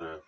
gonna.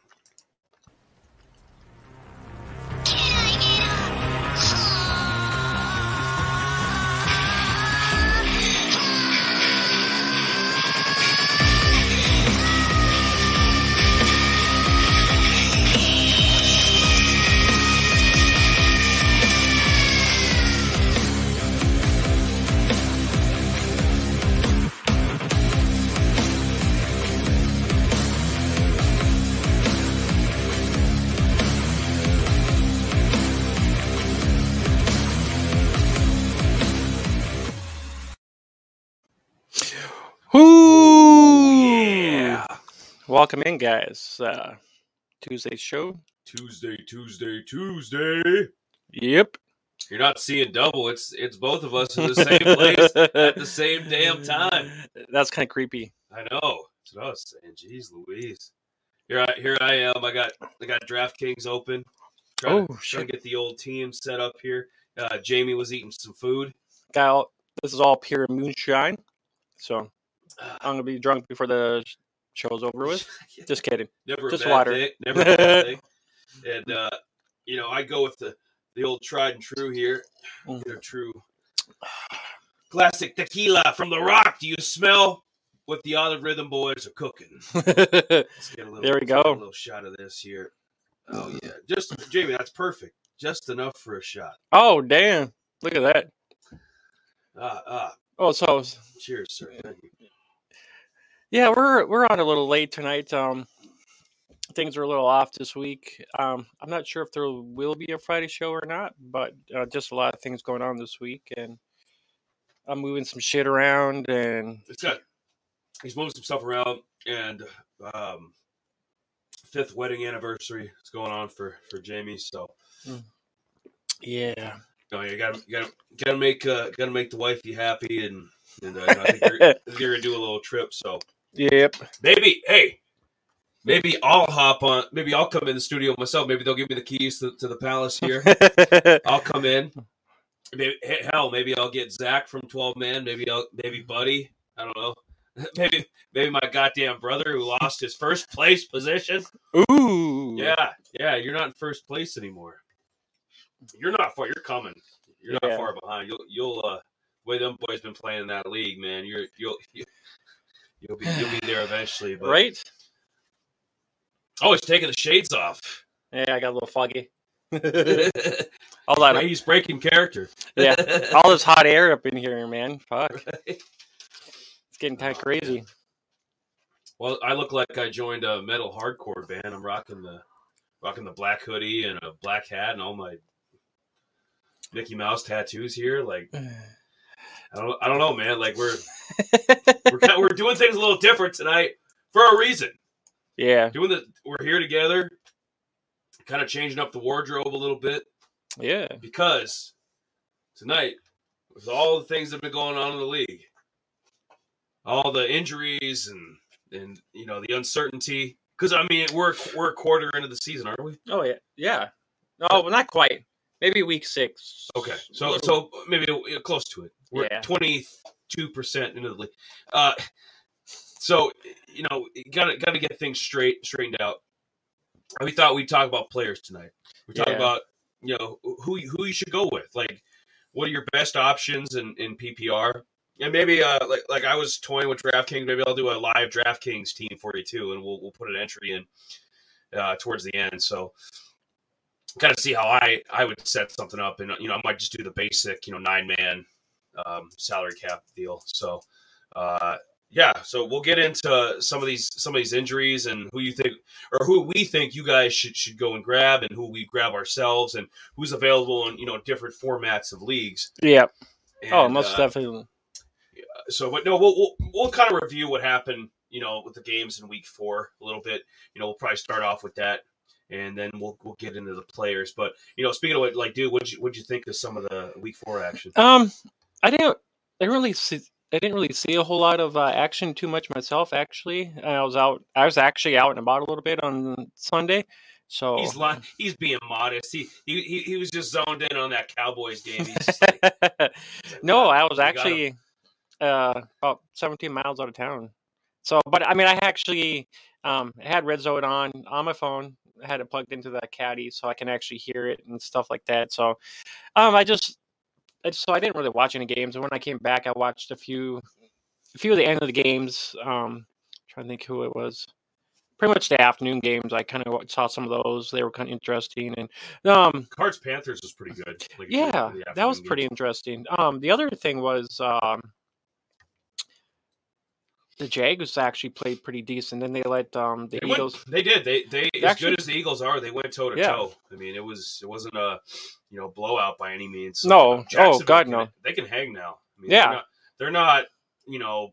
Welcome in, guys. Uh, Tuesday's show. Tuesday, Tuesday, Tuesday. Yep. You're not seeing double. It's it's both of us in the same place at the same damn time. That's kind of creepy. I know. That's what I was saying. Jeez Louise. Here I here I am. I got I got DraftKings open. Trying, Oh, to, trying shit. to get the old team set up here. Uh, Jamie was eating some food. Got this is all pure moonshine. So I'm gonna be drunk before the show's over with. Just kidding. Never a Just bad water. thing. Never a bad thing. And uh, you know, I go with the the old tried and true here. Mm. They're true classic tequila from the rock. Do you smell what the Olive Rhythm boys are cooking? Let's get a little, There we go. A little shot of this here. Oh yeah, just Jamie, that's perfect. Just enough for a shot. oh damn! Look at that. Ah ah. Oh, so Cheers, sir. Thank you. Yeah, we're we're on a little late tonight. Um, things are a little off this week. Um, I'm not sure if there will be a Friday show or not, but uh, just a lot of things going on this week, and I'm moving some shit around, and It's got he's moving some stuff around and um fifth wedding anniversary is going on for for Jamie. So yeah, no, you gotta you gotta gotta make uh gotta make the wifey happy and and uh, I think you're, you're gonna do a little trip. So yep. maybe hey. Maybe I'll hop on. Maybe I'll come in the studio myself. Maybe they'll give me the keys to, to the palace here. I'll come in. Maybe, hell, maybe I'll get Zach from Twelve Man. Maybe I'll maybe Buddy. I don't know. Maybe maybe my goddamn brother who lost his first place position. Ooh, Yeah, yeah. You're not in first place anymore. You're not far. You're coming. You're not Yeah. far behind. You'll you'll uh the way them boys been playing in that league, man. You're you'll you, you'll be you'll be there eventually. But right. oh, he's taking the shades off. Yeah, I got a little foggy. He's All that, he's breaking character. yeah, all this hot air up in here, man. Fuck, it's getting kind of oh, crazy. Well, I look like I joined a metal hardcore band. I'm rocking the rocking the black hoodie and a black hat and all my Mickey Mouse tattoos here. Like I don't I don't know, man. Like we're we're kind we're doing things a little different tonight for a reason. yeah, Doing the we're here together, kind of changing up the wardrobe a little bit yeah, because tonight, with all the things that have been going on in the league, all the injuries and and you know the uncertainty. Because I mean, we're we're a quarter into the season, aren't we? oh yeah, yeah. No, well, not quite. Maybe week six. Okay, so so maybe close to it. We're Yeah. twenty two percent into the league. Uh, so you know, got to got to get things straight straightened out. We thought we'd talk about players tonight. We talk Yeah. about you know who who you should go with. Like, what are your best options in in PPR? And maybe uh like like I was toying with DraftKings. Maybe I'll do a live DraftKings team for you too, and we'll we'll put an entry in uh, towards the end. So kind of see how I I would set something up, and you know I might just do the basic you know nine man um, salary cap deal. So uh, yeah, so we'll get into some of these some of these injuries and who you think or who we think you guys should should go and grab, and who we grab ourselves, and who's available in you know different formats of leagues. Yeah. oh, most uh, definitely. so but no we'll, we'll we'll kind of review what happened you know with the games in week four a little bit you know we'll probably start off with that and then we'll we'll get into the players but you know speaking of what like dude what'd you what'd you think of some of the week four action Um, I didn't. I didn't really see. I didn't really see a whole lot of uh, action too much myself. Actually, I was out. I was actually out and about a little bit on Sunday. So he's li- he's being modest he, he he he was just zoned in on that cowboys game like, no, I was "We got him." actually uh, about 17 miles out of town. So, but I mean, I actually um, had Red Zone on on my phone. I had it plugged into that caddy, so I can actually hear it and stuff like that. So, um, I just so I didn't really watch any games. And when I came back, I watched a few, a few of the end of the games. Um, trying to think who it was. Pretty much the afternoon games. I kind of saw some of those. They were kind of interesting, and um, Cards Panthers was pretty good. Like, yeah, that was pretty games. interesting. Um, the other thing was um, the Jags actually played pretty decent. Then they let um, the They, went- Eagles. they did. They they as Actually- good as the Eagles are, they went toe to Yeah. toe. I mean, it was it wasn't a you know blowout by any means. No. Oh, God, can- no. They can hang now. I mean, Yeah. they're not, they're not you know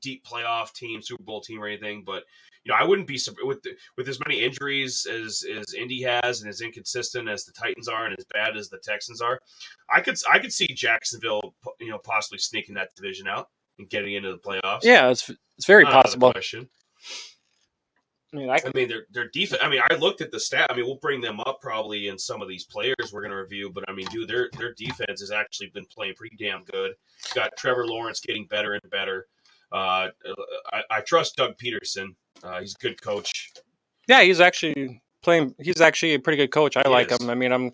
deep playoff team, Super Bowl team or anything, but you know I wouldn't be with the, with as many injuries as as Indy has and as inconsistent as the Titans are and as bad as the Texans are. I could I could see Jacksonville you know possibly sneaking that division out and getting into the playoffs. Yeah, it's it's very Not out of the possible. question. I mean, I, I mean, their their defense. I mean, I looked at the stat. I mean, we'll bring them up probably in some of these players we're going to review. But I mean, dude, their their defense has actually been playing pretty damn good. Got Trevor Lawrence getting better and better. Uh, I, I trust Doug Pederson. Uh, he's a good coach. yeah, he's actually playing. He's actually a pretty good coach. I He like is. him. I mean, I'm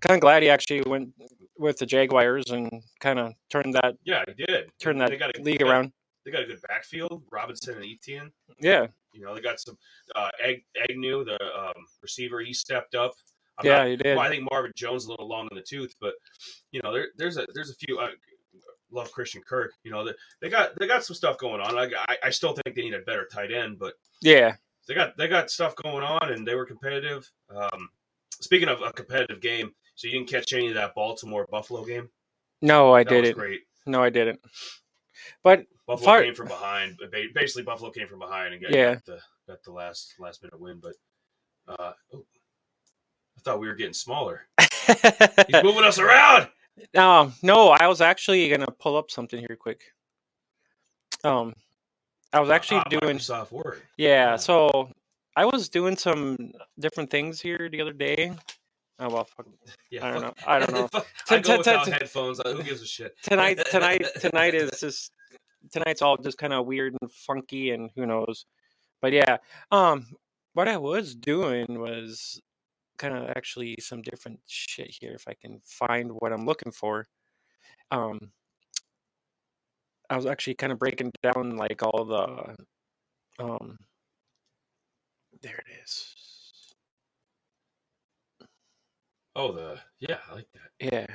kind of glad he actually went with the Jaguars and kind of turned that Yeah, he did. turned They that got a, league they got- around. They got a good backfield. Robinson and Etienne. Yeah, You know, they got some uh, Ag- Agnew, the um, receiver. He stepped up. I'm yeah, not- he did. Well, I think Marvin Jones a little long in the tooth, but you know, there, there's a there's a few. I love Christian Kirk. You know, they, they got they got some stuff going on. I, I I still think they need a better tight end, but Yeah, they got they got stuff going on, and they were competitive. Um, speaking of a competitive game, so you didn't catch any of that Baltimore Buffalo game? no, I That didn't. great. No, I didn't. But Buffalo Far- came from behind. Basically, Buffalo came from behind and got, Yeah. got the got the last last minute win. But uh, oh, I thought we were getting smaller. He's moving us around. Um, no, I was actually gonna pull up something here quick. Um, I was actually Ah, doing Microsoft Word. yeah. So I was doing some different things here the other day. Oh well, fuck, Yeah, I don't know. I don't know. fuck- I go without headphones. Who gives a shit? tonight, tonight, tonight is just tonight's all just kind of weird and funky, and who knows. But yeah, um, what I was doing was kind of actually some different shit here. If I can find what I'm looking for, um, I was actually kind of breaking down like all the, um, there it is. Oh, the yeah, I like that. Yeah.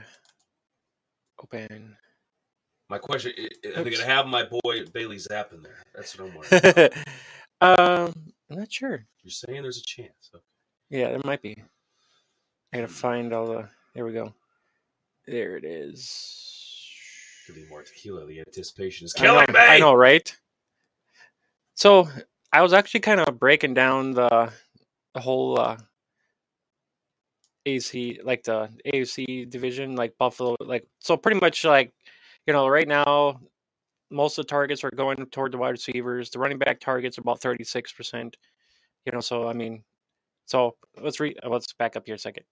Open. My question: Are they gonna have my boy Bailey Zappe in there? That's what I'm wondering. um, I'm not sure. You're saying there's a chance. Okay. Yeah, there might be. I gotta Hmm. find all the. There we go. There it is. Could be more tequila. The anticipation is I know, killing me. I know, right? So I was actually kind of breaking down the the whole uh, AC, like the AFC division, like Buffalo, like so pretty much like you know right now most of the targets are going toward the wide receivers. The running back targets are about thirty six percent. You know, so I mean, so let's re let's back up here a second.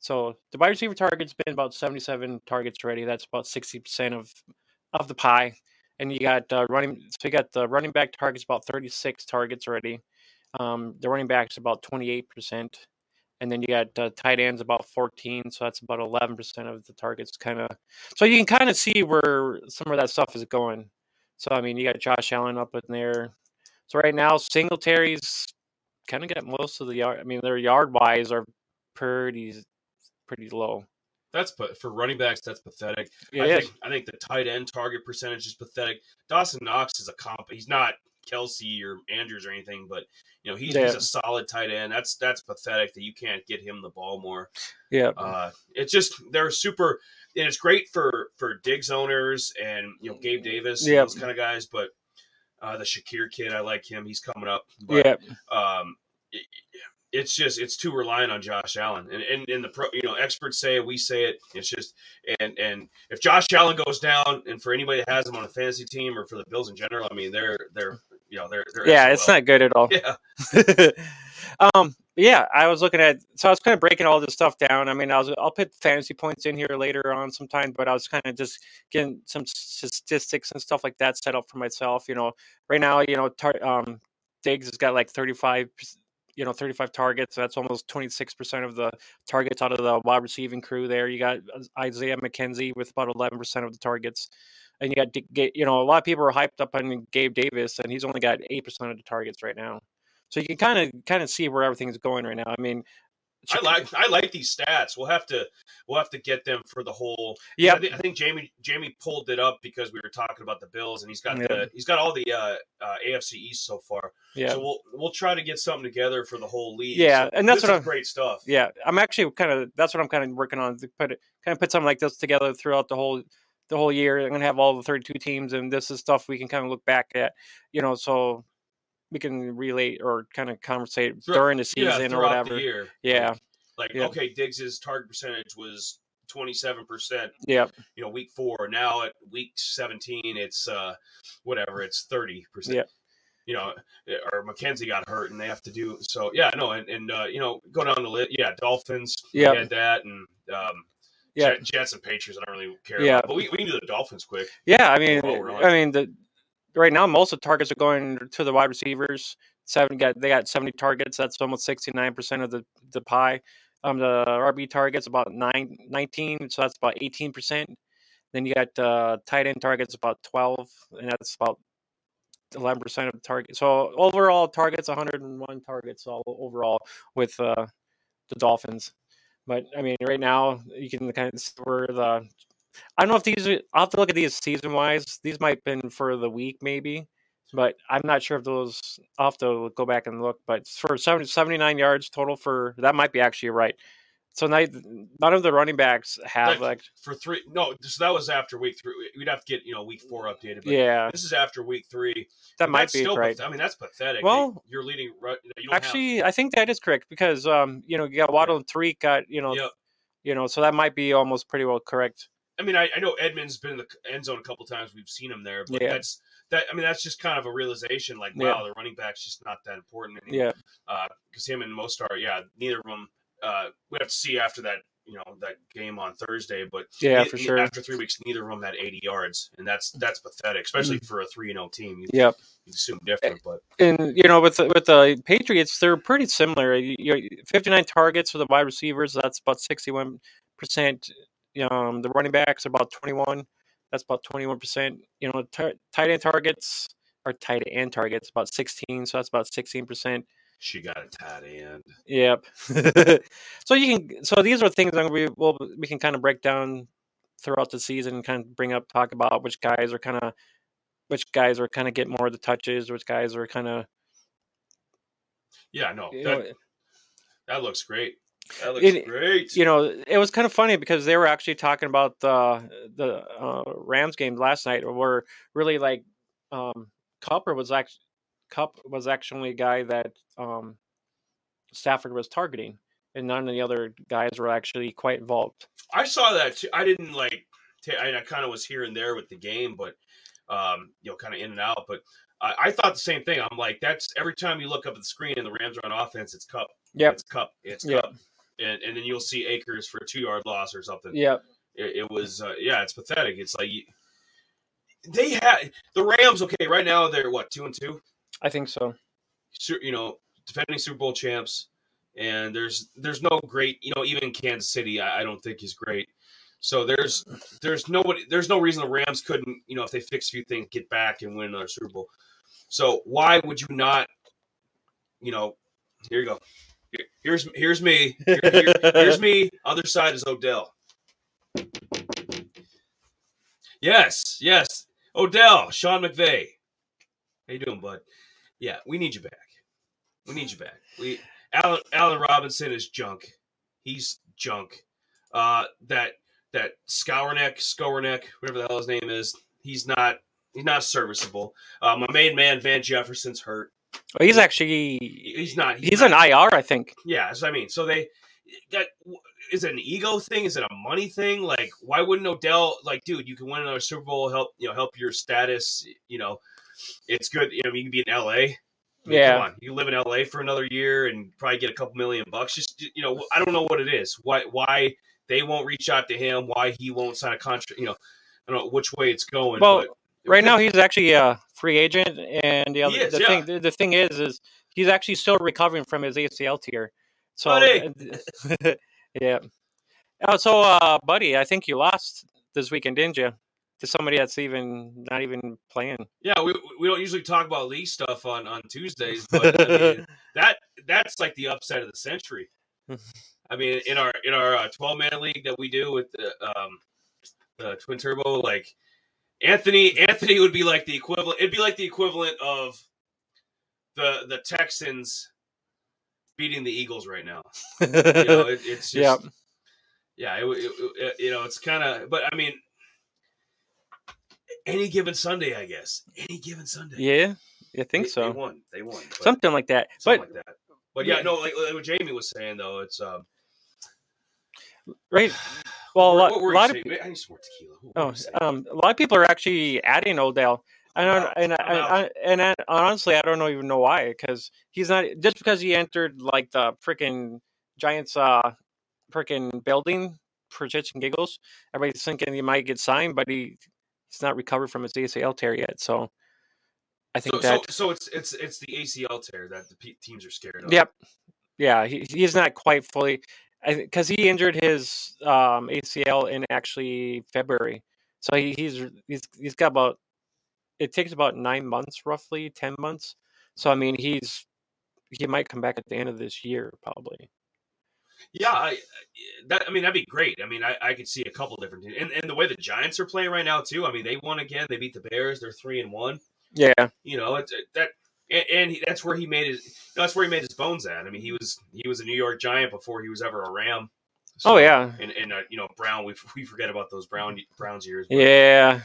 So the wide receiver target's been about seventy seven targets already. That's about sixty percent of of the pie. And you got uh, running, so you got the running back targets about 36 targets already. Um, the running backs about 28%. And then you got uh, tight ends about 14. So that's about 11% of the targets kind of. So you can kind of see where some of that stuff is going. So, I mean, you got Josh Allen up in there. So right now, Singletary's kind of got most of the yard. I mean, their yard wise are pretty, pretty low. That's but for running backs, that's pathetic. It I is. think I think the tight end target percentage is pathetic. Dawson Knox is a comp. He's not Kelce or Andrews or anything, but you know he's, he's a solid tight end. That's that's pathetic that you can't get him the ball more. Yeah. Uh, it's just they're super, and it's great for for Diggs owners and you know Gabe Davis, Yep. those kind of guys. But uh, the Shakir kid, I like him. He's coming up. But, Yeah. um, it- it's just it's too reliant on Josh Allen, and and, and the pro, you know experts say it, we say it. It's just and and if Josh Allen goes down, and for anybody that has him on a fantasy team or for the Bills in general, I mean they're they're you know they're, they're Yeah. It's not good at all. yeah um, yeah, I was looking at so I was kind of breaking all this stuff down. I mean, I was I'll put fantasy points in here later on sometime, but I was kind of just getting some statistics and stuff like that set up for myself. You know, right now, you know, tar- um, Diggs has got like thirty five. You know, 35 targets. That's almost 26% of the targets out of the wide receiving crew there. You got uh, Isaiah McKenzie with about 11% of the targets and you got get you know a lot of people are hyped up on Gabe Davis, and he's only got eight percent of the targets right now. So you can kind of kind of see where everything's going right now. I mean, I like I like these stats. We'll have to we'll have to get them for the whole. Yeah, I, th- I, think Jamie Jamie pulled it up because we were talking about the Bills, and he's got yeah. the he's got all the uh, uh, AFC East so far. Yeah, so we'll we'll try to get something together for the whole league. Yeah, so and that's what I'm great stuff. Yeah, I'm actually kind of that's what I'm kind of working on to put kind of put something like this together throughout the whole the whole year. I'm gonna have all the 32 teams, and this is stuff we can kind of look back at. You know, so we can relate or kind of conversate during the season yeah, or whatever. Yeah. Like, yeah. okay, Diggs's target percentage was 27%. Yeah. You know, week four. Now at week 17, it's uh whatever, it's 30%. Yeah. You know, or McKenzie got hurt and they have to do so. Yeah, no, and, and uh, you know, go down the list. Yeah, Dolphins. Yeah. That and um yeah, Jets and Patriots. I don't really care. Yeah, about, but we, we can do the Dolphins quick. Yeah, I mean, I mean the right now most of the targets are going to the wide receivers. Seven got they got seventy targets. That's almost sixty nine percent of the the pie. Um, the RB targets about nine, 19, so that's about eighteen percent. Then you got uh, tight end targets about twelve, and that's about eleven percent of the target. So overall targets, one hundred and one targets all overall with uh, the Dolphins. But I mean, right now you can kind of see where the I don't know if these. I'll have to look at these season wise. These might have been for the week, maybe, but I'm not sure if those. I'll have to go back and look. But for 70, 79 yards total for that might be actually right. So none of the running backs have like, like for three. No, so that was after week three. We'd have to get you know week four updated. yeah, this is after week three. That might be right. I mean, that's pathetic. Well, you're leading. You actually, have... I think that is correct because um, you know, you got Waddle and Tyreek got you know, yep. you know, so that might be almost pretty well correct. I mean, I, I know Edmonds been in the end zone a couple times. We've seen him there, but yeah. that's that. I mean, that's just kind of a realization. Like, wow, yeah. the running back's just not that important anymore. Yeah, because uh, him and Mostert, yeah, neither of them. Uh, we have to see after that, you know, that game on Thursday. But yeah, for sure. After three weeks, neither of them had 80 yards, and that's that's pathetic, especially mm. for a three and 0 team. You, yep. You assume different, but and you know, with the, with the Patriots, they're pretty similar. You, 59 targets for the wide receivers. That's about 61 percent um, the running backs about 21. That's about 21%. You know, tar- tight end targets are tight end targets about 16. So that's about 16%. She got a tight end. Yep. so you can. So these are things that we will we can kind of break down throughout the season kind of bring up talk about which guys are kind of which guys are kind of get more of the touches, which guys are kind of. Yeah, no, that, know, that looks great. That looks it, great. You know, it was kind of funny because they were actually talking about the the uh, Rams game last night, where really like um, Cooper was actually Kupp was actually a guy that um, Stafford was targeting, and none of the other guys were actually quite involved. I saw that too. I didn't like. T- I, I kind of was here and there with the game, but um, you know, kind of in and out. But I, I, thought the same thing. I'm like, that's every time you look up at the screen and the Rams are on offense, it's Kupp. Yeah, it's Kupp. It's yep. Kupp and, and then you'll see Akers for a two yard loss or something. Yeah, it, it, was uh, yeah, it's pathetic. It's like You, they had the Rams. Okay, right now they're what two and two. I think so. You know, defending Super Bowl champs, and there's there's no great. You know, even Kansas City, I, I don't think is great. So there's there's nobody there's no reason the Rams couldn't you know if they fix a few things get back and win another Super Bowl. So why would you not? You know, here you go here's here's me. Here, here, here's me. Other side is Odell. Yes, yes. Odell, Sean McVay. How you doing, bud? Yeah, we need you back. We need you back. We Alan, Allen Robinson is junk. He's junk. Uh, that that Skowronek, Skowronek, whatever the hell his name is, he's not he's not serviceable. Uh, my main man Van Jefferson's hurt. Well, he's actually he's not. He's, he's not, an IR, I think. Yeah, so I mean, so they that is it an ego thing? Is it a money thing? Like, why wouldn't Odell like, dude? You can win another Super Bowl, help you know, help your status. You know, it's good. You know, you can be in LA. I mean, Yeah. Come on, you live in LA for another year and probably get a couple million bucks. Just you know, I don't know what it is. Why why they won't reach out to him? Why he won't sign a contract? You know, I don't know which way it's going. Well, but right now he's actually a free agent, and the other is, the yeah. thing the, the thing is is he's actually still recovering from his ACL tear. So yeah. Oh, so uh, buddy, I think you lost this weekend, didn't you? To somebody that's even not even playing. yeah, we, we don't usually talk about league stuff on on Tuesdays, but I mean, that that's like the upset of the century. I mean, in our in our twelve man league that we do with the um, the Twin Turbo, like Anthony Anthony would be like the equivalent. It'd be like the equivalent of the the Texans beating the Eagles right now. You know, it, it's just yeah, it, it, it- you know, it's kind of. But I mean, any given Sunday, I guess. Any given Sunday. yeah, I think They- so. They won. They won. Something like that. something But like that. But yeah, no, like, like what Jamie was saying though, it's um. right, well, a lot, what were a lot of saying? I need some more tequila. Oh, um, a lot of people are actually adding Odell, and I, out. and I. I, and I, honestly, I don't know even know why. Because he's not just because he entered like the freaking Giants, uh, freaking building for shits and giggles. Everybody's thinking he might get signed, but he he's not recovered from his ACL tear yet. So I think so, so, that so it's it's it's the ACL tear that the teams are scared of. yep, yeah, he, he's not quite fully because he injured his um, ACL in actually February. So he, he's he's he's got about it takes about nine months, roughly ten months. So I mean, he's he might come back at the end of this year, probably. Yeah, I that I mean that'd be great. I mean, I, I could see a couple different teams, and and the way the Giants are playing right now too. I mean, they won again. They beat the Bears. They're three and one. Yeah, You know, it's that, and, and he, that's where he made his. That's where he made his bones at. I mean, he was he was a New York Giant before he was ever a Ram. oh yeah, and and uh, you know Brown, we we forget about those Brown Browns years. but, yeah.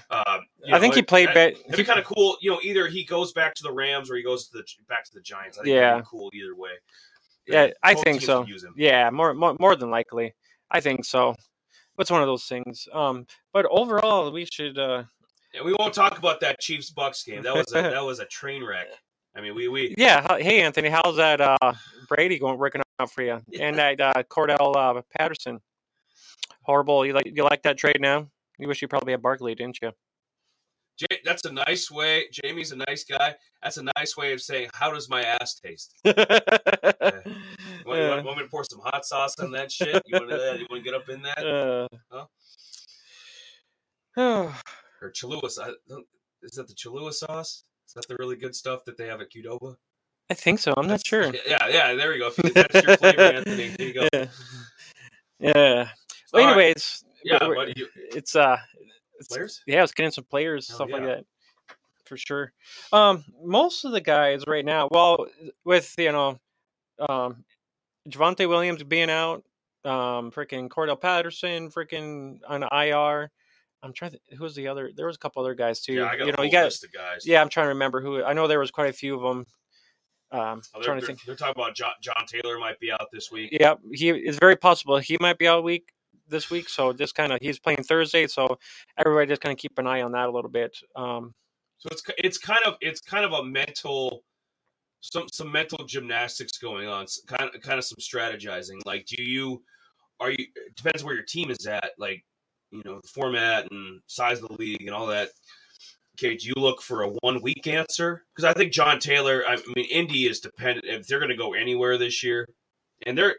you I think know, he played that- bet. It'd be kind of cool, you know. Either he goes back to the Rams or he goes to the back to the Giants. I think Yeah. be cool either way. Yeah, I think so. could Use him. Yeah, more, more more than likely, I think so. It's one of those things. Um, but overall, we should. Uh, And we won't talk about that Chiefs Bucks game. That was a, that was a train wreck. I mean, we we yeah. Hey, Anthony, how's that uh, Brady going working out for you? And that uh, Cordarrelle uh, Patterson. Horrible. You like you like that trade now? You wish you probably had Barkley, didn't you? That's a nice way. Jamie's a nice guy. That's a nice way of saying, "How does my ass taste?" You want, you want, want me to pour some hot sauce on that shit? You want to? You want to get up in that? Uh, Huh? uh, Or Cholula? Is that the Cholula sauce? Is that the really good stuff that they have at Qdoba? I think so. I'm not sure. Yeah, yeah. There you go. If That's your flavor, Anthony. You go. Yeah. yeah. Well, All right. anyways, Yeah, we're- You, it's uh, players? yeah, was getting some players, Hell stuff like that, for sure. Um, most of the guys right now, well, with you know, um, Javonte Williams being out, um, freaking Cordarrelle Patterson, freaking on IR. I'm trying to. Who was the other? There was a couple other guys too. Yeah, I got you a know, you got. list of guys. Yeah, I'm trying to remember who. I know there was quite a few of them. Um, Oh, they're, trying to they're, think. they're talking about John, John Taylor might be out this week. Yeah, he it's very possible he might be out week this week. So just kind of he's playing Thursday, so everybody just kind of keep an eye on that a little bit. Um, So it's it's kind of it's kind of a mental some some mental gymnastics going on. Kind of kind of some strategizing. Like, do you are you? Depends where your team is at. Like, you know, the format and size of the league and all that. Okay, do you look for a one week answer? Because I think John Taylor. I mean, Indy is dependent if they're going to go anywhere this year, and they're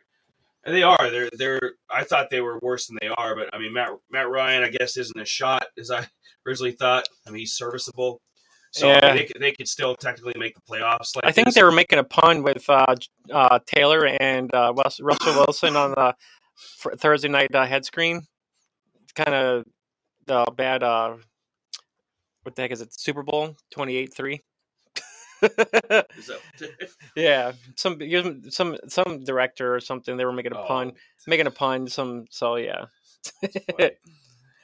and they are. They're they're. I thought they were worse than they are, but I mean, Matt Matt Ryan, I guess, isn't a shot as I originally thought. I mean, he's serviceable. So I mean, Yeah. they, could- they could still technically make the playoffs. Like I think this. they were making a pun with uh, uh, Taylor and uh, Russell Wilson on the Thursday night uh, head screen. Kind of the bad. Uh, what the heck is it? Super Bowl twenty eight three. Yeah, some some some director or something. They were making a Oh, pun, making a pun. Some so yeah.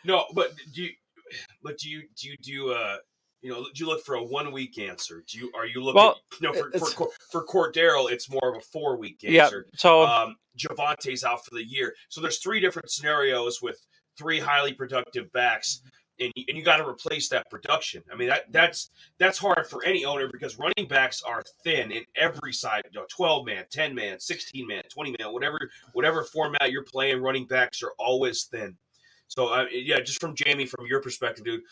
no, but do you? But do you do you do uh you know do you look for a one week answer? Do you are you looking? Well, you know, for for for Cordarrelle, it's more of a four week yeah. answer. So um, Javonte's out for the year. So there's three different scenarios with three highly productive backs and you, and you got to replace that production. I mean that that's that's hard for any owner because running backs are thin in every side. You know, twelve man, ten man, sixteen man, twenty man, whatever whatever format you're playing, running backs are always thin. So uh, yeah, just from Jamie, from your perspective, dude,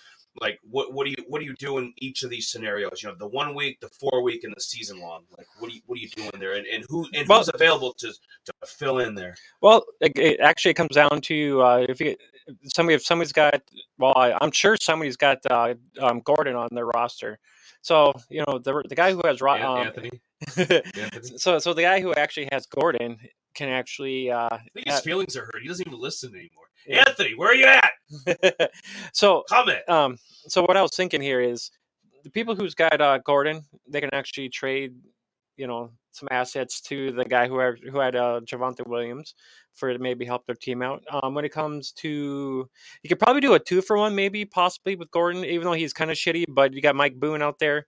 like what what do you what do you do in each of these scenarios? You know, the one week, the four week, and the season long. Like what do you what are you doing there, and, and who and Well- who's available to to fill in there? Well, it, it actually comes down to uh, if you somebody if somebody's got well, I, I'm sure somebody's got uh, um, Gordon on their roster. So you know the the guy who has um, Anthony, Anthony. so so the guy who actually has Gordon can actually uh, I think his feelings are hurt. He doesn't even listen anymore. Yeah. Anthony, where are you at? so Comment. um so what I was thinking here is the people who's got uh, Gordon they can actually trade you know some assets to the guy who had who had uh, Javonte Williams for to maybe help their team out. Um, when it comes to you could probably do a two for one maybe possibly with Gordon even though he's kind of shitty but you got Mike Boone out there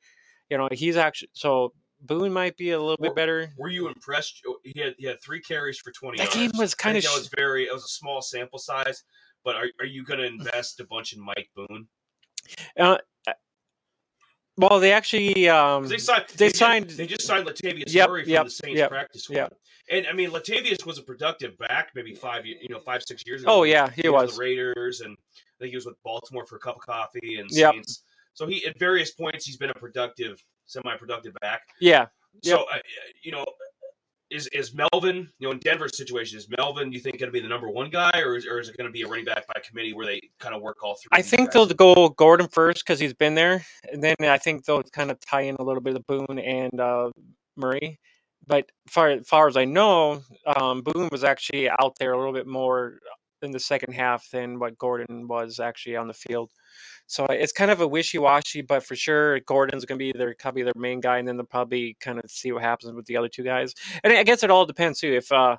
you know he's actually so Boone might be a little Or- bit better. Were you impressed? Oh, He had he had three carries for twenty. That yards. game was kinda that sh- was very. It was a small sample size, but are, are you going to invest a bunch in Mike Boone? Uh, well, they actually um, They signed. they just- signed- They just signed Latavius Yep, Murray from yep, the Saints yep, practice squad. yep. And I mean, Latavius was a productive back, maybe five, you know, five six years ago. oh yeah he was with was the Raiders, and I think he was with Baltimore for a cup of coffee and. Saints. So he at various points he's been a productive, semi-productive back. yeah So uh, you know, is is Melvin? You know, in Denver's situation, is Melvin? You think going to be the number one guy, or is, or is it going to be a running back by committee where they kind of work all three? I think guys? they'll go Gordon first because he's been there, and then I think they'll kind of tie in a little bit of Boone and uh, Murray. But far far as I know, um, Boone was actually out there a little bit more in the second half than what Gordon was actually on the field. So it's kind of a wishy washy, but for sure Gordon's going to be their probably their main guy, and then they'll probably kind of see what happens with the other two guys. And I guess it all depends too. If uh,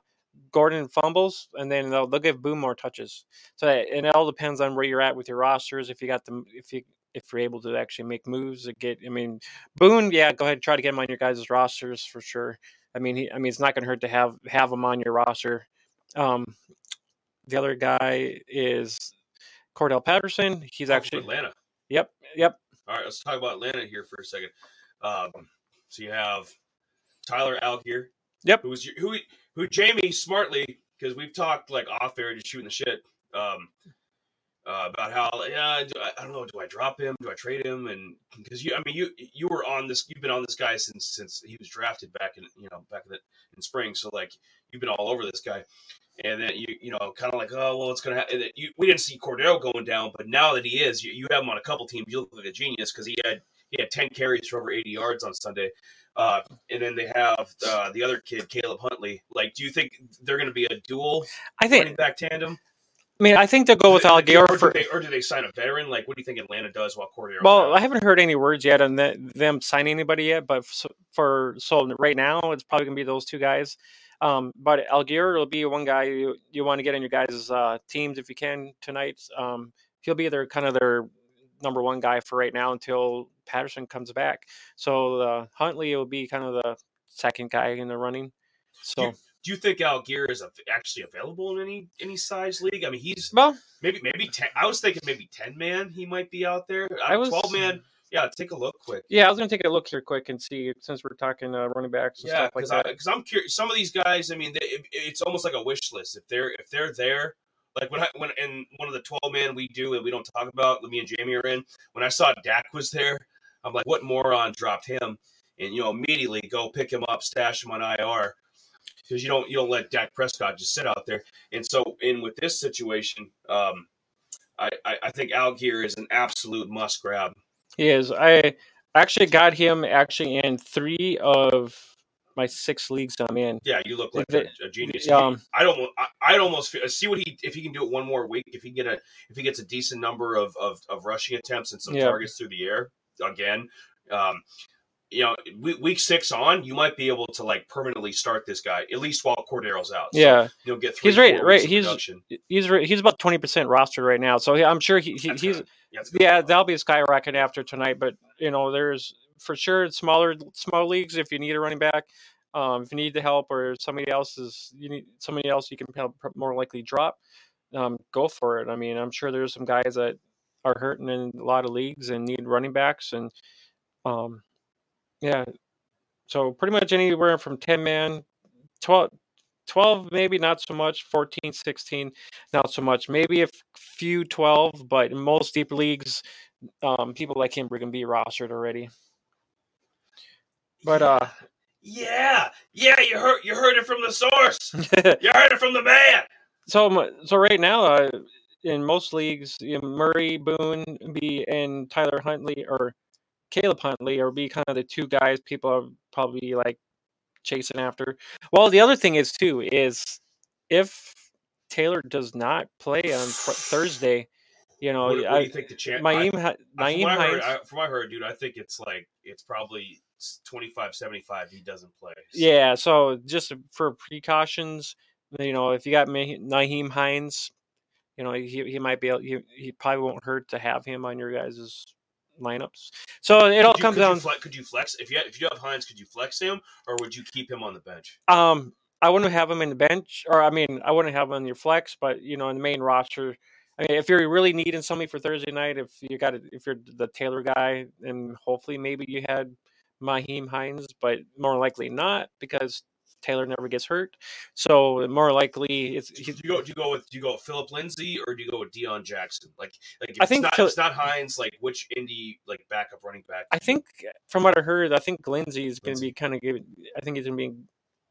Gordon fumbles, and then they'll, they'll give Boone more touches. So and it all depends on where you're at with your rosters. If you got them, if you if you're able to actually make moves to get, I mean, Boone, yeah, go ahead and try to get him on your guys' rosters for sure. I mean, he, I mean, it's not going to hurt to have have him on your roster. Um, the other guy is Cordarrelle Patterson. He's actually, Atlanta. yep, yep, All right, let's talk about Atlanta here for a second. Um, so you have Tyler Allgeier. Yep. Who's your, who? Who Jamie smartly because we've talked like off air, just shooting the shit um, uh, about how yeah, do I, I don't know, do I drop him? Do I trade him? And because you, I mean, you you were on this, you've been on this guy since since he was drafted back in you know back in the in spring. So like you've been all over this guy. And then you, you know, kind of like, oh well, it's gonna. Ha-. and then You, we didn't see Cordarrelle going down, but now that he is, you, you have him on a couple teams. You look like a genius because he had he had ten carries for over eighty yards on Sunday. Uh, and then they have uh, the other kid, Caleb Huntley. Like, do you think they're going to be a dual I think. running back tandem? I mean, I think they'll go with Allgeier or, for. do they, or do they sign a veteran? Like, what do you think Atlanta does while Cordarrelle? Well, I haven't heard any words yet on the, them signing anybody yet, but for so right now, it's probably gonna be those two guys. Um, but Allgeier will be one guy you, you want to get in your guys' uh, teams if you can tonight. Um, he'll be their kind of their number one guy for right now until Patterson comes back. So uh, Huntley will be kind of the second guy in the running. So do you think Allgeier is actually available in any any size league? I mean, he's well, maybe maybe ten. I was thinking maybe ten man. He might be out there. Uh, I was- twelve man. Yeah, take a look quick. yeah, I was gonna take a look here quick and see since we're talking uh, running backs and Yeah, stuff like because that. because I'm curious. Some of these guys, I mean, they, it, it's almost like a wish list. If they're if they're there, like when I when in one of the twelve man we do and we don't talk about, me and Jamie are in. When I saw Dak was there, I'm like, what moron dropped him? And you know, immediately go pick him up, stash him on IR because you don't you don't let Dak Prescott just sit out there. And so, in with this situation, um, I, I I think Allgeier is an absolute must grab. He is. I actually got him actually in three of my six leagues I'm in. Yeah, you look like The- a, a genius. um, I'd almost, I, I'd almost feel, see what he if he can do it one more week. If he get a, if he gets a decent number of of, of rushing attempts and some Yeah. targets through the air again, um, you know, week, week six on, you might be able to like permanently start this guy at least while Cordarrelle's out. So Yeah, you'll get three. He's right- right, he's- production. he's he's about twenty percent rostered right now, so he, I'm sure he, he he's yeah, yeah that'll be skyrocketing after tonight. But you know, there's for sure smaller small leagues if you need a running back, um, if you need the help or somebody else is you need somebody else you can help more likely drop, um, go for it. I mean, I'm sure there's some guys that are hurting in a lot of leagues and need running backs and um yeah. So pretty much anywhere from 10 man 12 12 maybe not so much 14 16 not so much. Maybe a few 12 but in most deep leagues um people like him can be rostered already. But uh yeah, yeah, you heard you heard it from the source. you heard it from the man. so so right now uh in most leagues you know, Murray Boone be and Tyler Huntley or Caleb Huntley or be kind of the two guys people are probably like chasing after. Well, the other thing is too is if Taylor does not play on Thursday, you know, What, what I, do you think the chance? Nyheim, I, Nyheim from, what I Hines, heard, from what I heard, dude, I think it's like it's probably 25 75 he doesn't play. So- yeah. So just for precautions, you know, if you got Nyheim Hines, you know, he he might be able, he, he probably won't hurt to have him on your guys' lineups. So it all you- comes could you down. flex- could you flex if you if you have Hines? Could you flex him, or would you keep him on the bench? Um, I wouldn't have him in the bench, or I mean, I wouldn't have him on your flex, but you know, in the main roster. I mean, if you're really needing somebody for Thursday night, if you got it, if you're the Taylor guy, and hopefully maybe you had Nyheim Hines, but more likely not because Taylor never gets hurt. So more likely it's Do you go? Do you go with? Do you go with Phillip Lindsay or do you go with Deon Jackson? Like, like if I it's think not, Phil- it's not Hines. Like, which Indy like backup running back? I think from what I heard, I think Lindsay is going to be kind of giving. I think he's going to be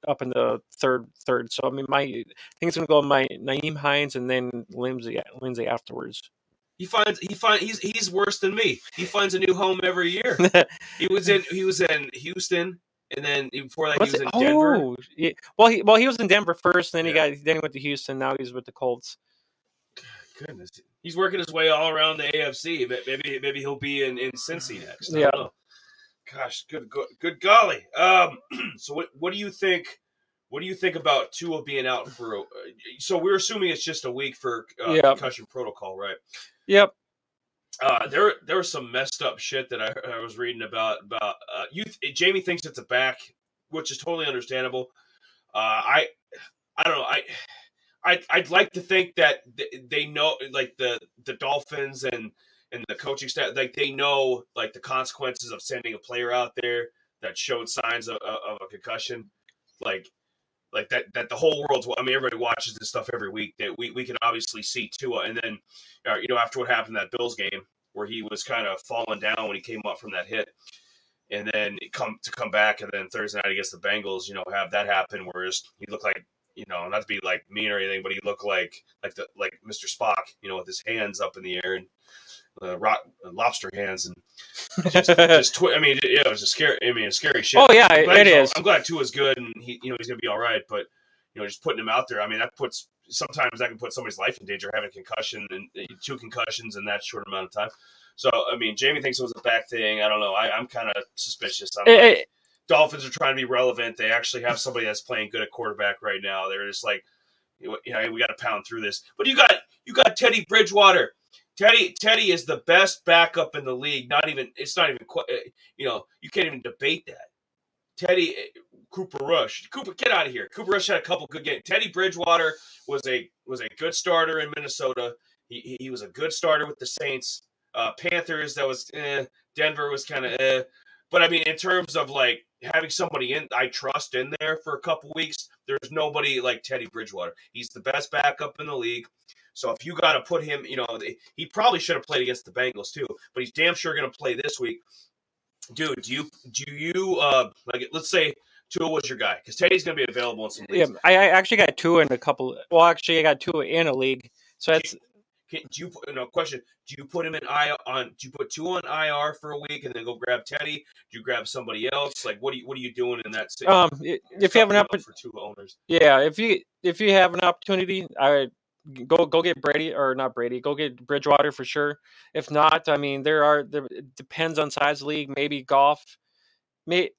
up in the third third. So I mean, my I think it's going to go my Nyheim Hines and then Lindsay Lindsay afterwards. He finds he find he's he's worse than me. He finds a new home every year. He was in he was in Houston, and then before that What's he was it- in Denver. Oh, yeah. well, he well he was in Denver first, then he Yeah. got then he went to Houston. Now he's with the Colts. Goodness, he's working his way all around the AFC. Maybe maybe he'll be in in Cincy next. I Yeah. don't know. Gosh, good good, golly. Um, so what what do you think? What do you think about Tua being out for? a- So we're assuming it's just a week for uh, Yeah. concussion protocol, right? Yep. Uh, there there was some messed up shit that I, I was reading about about uh, you. Jamie thinks it's a back, which is totally understandable. Uh, I I don't know. I I I'd like to think that they know like the the Dolphins and and the coaching staff like they know like the consequences of sending a player out there that showed signs of of a concussion, like like that that the whole world's I mean everybody watches this stuff every week that we, we can obviously see Tua and then uh, you know after what happened that Bills game where he was kind of falling down when he came up from that hit and then come to come back and then Thursday night against the Bengals you know have that happen whereas he looked like you know not to be like mean or anything but he looked like like the like Mr. Spock you know with his hands up in the air and uh, rock, lobster hands and just, just twi- I mean yeah it was a scary I mean a scary shit Oh yeah, it is I'm glad it he's- is. I'm glad Tua's good and he, you know, he's gonna be all right. But you know, just putting him out there, I mean, that puts sometimes that can put somebody's life in danger. Having a concussion and uh, two concussions in that short amount of time. So I mean, Jamie thinks it was a back thing. I don't know. I, I'm kind of suspicious. I'm Eh, like, eh, Dolphins are trying to be relevant. They actually have somebody that's playing good at quarterback right now. They're just like, you know, we got to pound through this. But you got you got Teddy Bridgewater. Teddy Teddy is the best backup in the league. Not even it's not even uh, you know you can't even debate that. Teddy uh, Cooper Rush. Cooper, get out of here. Cooper Rush had a couple good games. Teddy Bridgewater was a was a good starter in Minnesota. He, he, he was a good starter with the Saints. Uh, Panthers, that was eh. Denver was kind of eh. But I mean, in terms of like having somebody in I trust in there for a couple weeks, there's nobody like Teddy Bridgewater. He's the best backup in the league. So if you got to put him, you know, he probably should have played against the Bengals too, but he's damn sure going to play this week. Dude, do you do you uh like let's say Tua was your guy because Teddy's going to be available in some yeah. I, I actually got Tua in a couple. Well, actually, I got Tua in a league. So that's Can, do you put no question? Do you put him in I on? Do you put Tua on IR for a week and then go grab Teddy? Do you grab somebody else? Like what do you what are you doing in that? si- um, if you have an opportunity, for Tua owners, yeah, if you if you have an opportunity, I go go get Brady or not Brady, go get Bridgewater for sure. If not, I mean, there are there it depends on size of league. Maybe Goff, may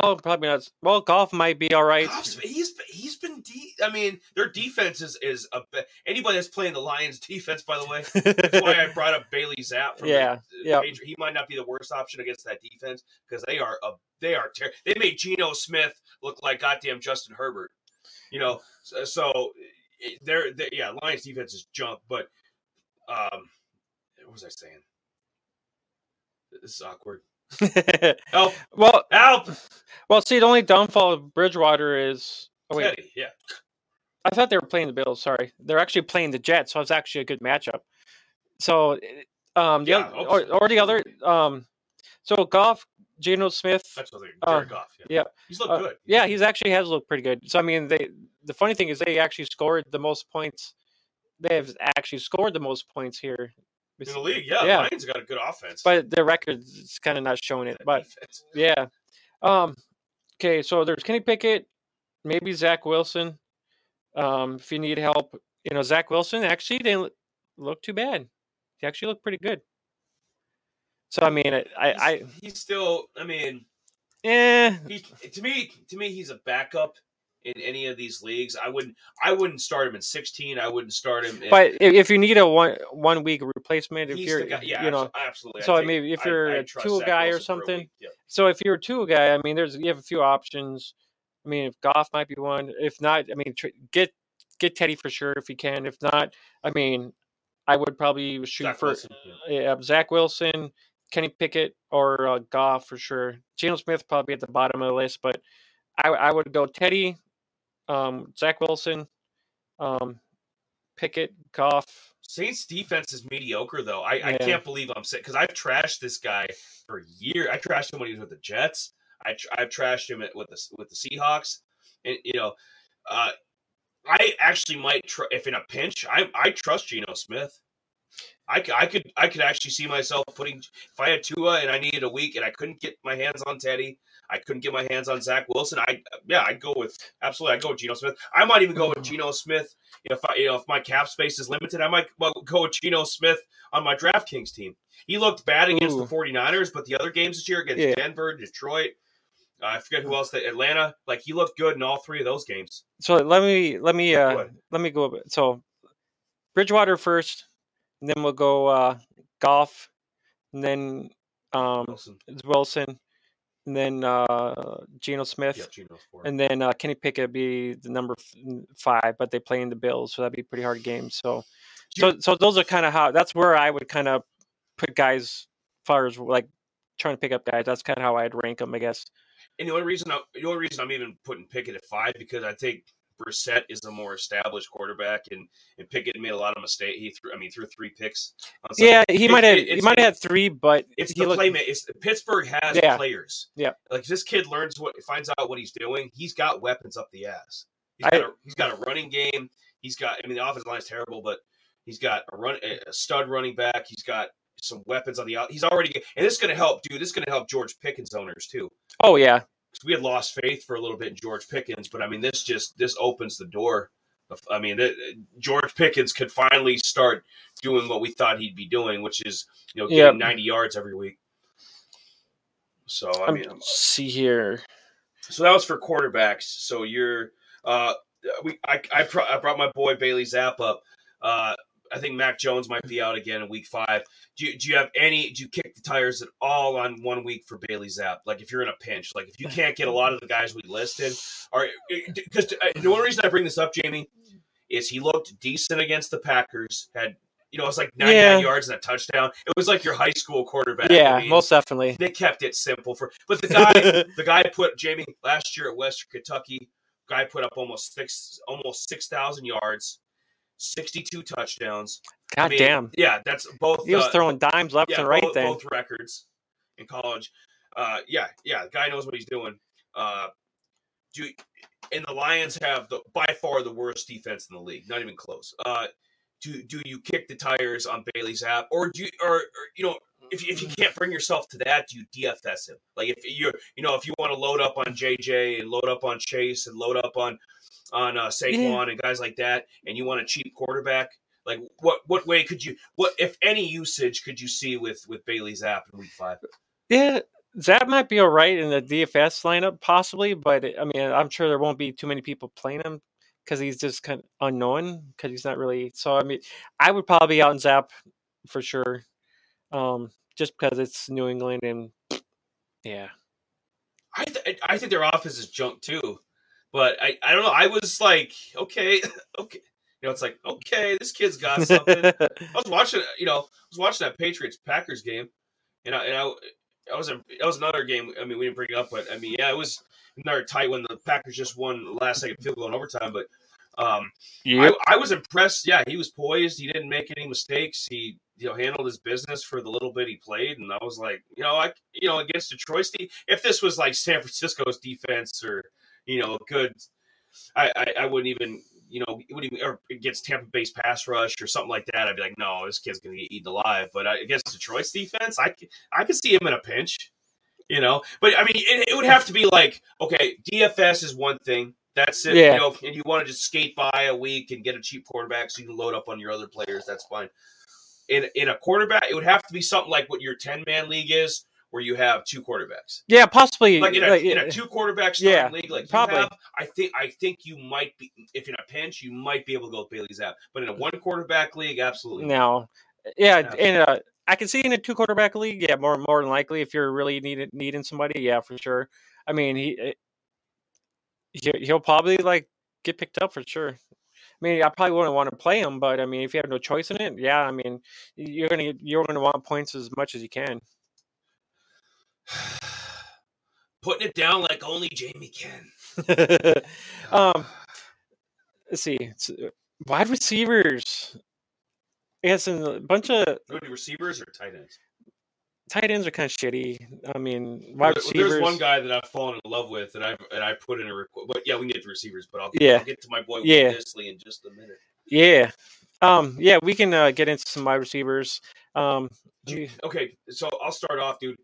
well probably not. Well, Goff might be all right. Goff's- he's he's been. De- I mean, their defense is is a anybody that's playing the Lions defense. By the way, that's why I brought up Bailey Zappe. From Yeah, the, yeah. He might not be the worst option against that defense because they are a they are ter- they made Geno Smith look like goddamn Justin Herbert. You know, so, so they yeah, Lions defense is junk, but um, what was I saying? This is awkward. Help! well, Help! well, see, the only downfall of Bridgewater is. Oh wait, Teddy, yeah. I thought they were playing the Bills. Sorry, they're actually playing the Jets, so it's actually a good matchup. So, um, the Yeah, other, or, or the other, um, so Goff, Geno Smith, That's what they Uh, Jared Goff. Yeah. yeah, He's looked uh, good. yeah, he's actually has looked pretty good. So I mean, they the funny thing is they actually scored the most points. They have actually scored the most points here, in the league. Yeah, Yeah. Lions got a good offense. but their record's is kind of not showing it. But yeah, um, okay, so there's Kenny Pickett, maybe Zach Wilson. Um, if you need help, you know Zach Wilson actually didn't look too bad. He actually looked pretty good. So I mean, I, I, He's, I he's still. I mean, eh, he to me to me he's a backup in any of these leagues. I wouldn't I wouldn't start him in 16. I wouldn't start him. In, but if, you need a one one week replacement, if you're guy. Yeah, you know, absolutely. so I think- mean, if you're a tool Zach guy or Wilson for a something. Yeah. So if you're a Tua guy, I mean, there's you have a few options. I mean, if Goff might be one. If not, I mean, tr- get get Teddy for sure if you can. If not, I mean, I would probably shoot Zach for Wilson, yeah. yeah, Zach Wilson, Kenny Pickett, or uh, Goff for sure. Geno Smith probably at the bottom of the list, but I, I would go Teddy, um, Zach Wilson, um, Pickett, Goff. Saints defense is mediocre though. I, I can't believe I'm sick because I've trashed this guy for years. I trashed him when he was with the Jets. I tr- I've trashed him at- with the with the Seahawks, and you know, uh, I actually might tr- if in a pinch. I I trust Geno Smith. I, I could I could actually see myself putting if I had Tua and I needed a week and I couldn't get my hands on Teddy. I couldn't get my hands on Zach Wilson. I yeah, I'd go with absolutely. I'd go with Geno Smith. I might even go with Geno Smith if I, you know if my cap space is limited. I might go with Geno Smith on my DraftKings team. He looked bad against Ooh. the 49ers, but the other games this year against Yeah. Denver, Detroit, uh, I forget who else. The Atlanta, like he looked good in all three of those games. So let me let me uh, let me go. a bit- So Bridgewater first, and then we'll go uh, Goff, and then um, Wilson, Wilson, and then uh, Geno Smith, yeah, Geno's four. and then uh, Kenny Pickett be the number five. But they play in the Bills, so that'd be a pretty hard game. So, so so those are kind of how. That's where I would kind of put guys, as far as like trying to pick up guys. That's kind of how I'd rank them, I guess. And the only reason I, the only reason I'm even putting Pickett at five because I think Brissett is a more established quarterback, and and Pickett made a lot of mistakes. He threw, I mean, threw three picks. On Yeah, he It- might have it- he might have had three, but It's he the looked- playmate. It's Pittsburgh has Yeah. players. Yeah. Like this kid learns what finds out what he's doing, he's got weapons up the ass. He's I- got a, he's got a running game. He's got. I mean, the offensive line is terrible, but he's got a run a stud running back. He's got some weapons on the out. He's already and this is going to help, dude. This is going to help George Pickens owners too. Oh yeah, 'Cause we had lost faith for a little bit in George Pickens, but I mean, this just this opens the door. I mean, th- George Pickens could finally start doing what we thought he'd be doing, which is you know getting Yep. 90 yards every week. So I mean, I'm- see here. so that was for quarterbacks. So you're uh we I I, pro- I brought my boy Bailey Zappe up. Uh I think Mac Jones might be out again in week five. Do you, do you have any? Do you kick the tires at all on one week for Bailey Zappe? Like if you're in a pinch, like if you can't get a lot of the guys we listed, or because uh, the only reason I bring this up, Jamie, is he looked decent against the Packers. Had you know, it was like 99 Yeah. yards and a touchdown. It was like your high school quarterback. I Yeah, mean, most definitely. they kept it simple for. But the guy, the guy put Jamie last year at Western Kentucky. Guy put up almost six, almost six thousand yards, sixty-two touchdowns. God I mean, damn, Yeah, that's both. he was uh, throwing dimes left yeah, and right. both, then both records in college. Uh, yeah, yeah, the guy knows what he's doing. Uh, do and the Lions have the by far the worst defense in the league, not even close. Uh, do do you kick the tires on Bailey Zappe, or do you, or, or you know if you, if you can't bring yourself to that, do you DFS him? Like if you you know if you want to load up on JJ and load up on Chase and load up on on uh, Saquon and guys like that, and you want a cheap quarterback. Like what what way could you what if any usage could you see with with Bailey Zappe in week five? yeah, that might be all right in the DFS lineup, possibly. But I mean, I'm sure there won't be too many people playing him because he's just kind of unknown because he's not really. So I mean, I would probably out in Zappe for sure, um, just because it's New England and yeah. I th- I think their offense is junk too, but I I don't know. I was like okay okay You know, it's like okay, this kid's got something. I was watching, you know, I was watching that Patriots Packers game, and I, and I, I was that was another game. I mean, we didn't bring it up, but I mean, yeah, it was another tight when the Packers just won last second field goal in overtime. But um, Yep. I, I was impressed. Yeah, he was poised. He didn't make any mistakes. He you know handled his business for the little bit he played, and I was like, you know, I you know against Detroit's de- if this was like San Francisco's defense or you know good, I I, I wouldn't even. You know, it wouldn't even, or against Tampa Bay's pass rush or something like that, I'd be like, no, this kid's gonna get eaten alive. But I, against Detroit's defense, I I could see him in a pinch, you know. But I mean, it, it would have to be like, okay, DFS is one thing. That's it. Yeah. You know, and you want to just skate by a week and get a cheap quarterback so you can load up on your other players. That's fine. In in a quarterback, it would have to be something like what your ten man league is, where you have two quarterbacks. Yeah, possibly. Like in a, like, in a two quarterback starting yeah, league, like probably. have, I think I think you might be if you're in a pinch you might be able to go with Bailey Zappe, but in a one quarterback league, absolutely. no. Yeah, Absolutely. and uh, I can see in a two quarterback league. Yeah, more more than likely if you're really needed needing somebody. Yeah, for sure. I mean, he eh, he he'll probably like get picked up for sure. I mean, I probably wouldn't want to play him, but I mean, if you have no choice in it, yeah, I mean, you're gonna you're gonna want points as much as you can. Putting it down like only Jamie can. um, let's see, it's, uh, wide receivers. Yes, and a bunch of receivers or tight ends? tight ends are kind of shitty. I mean, wide receivers. There's one guy that I've fallen in love with, and I and I put in a request. But yeah, we can get to receivers, but I'll, Yeah. I'll get to my boy Yeah. Dissly in just a minute. Yeah. Um, yeah, we can uh, get into some wide receivers. Um, you- Okay, so I'll start off, dude.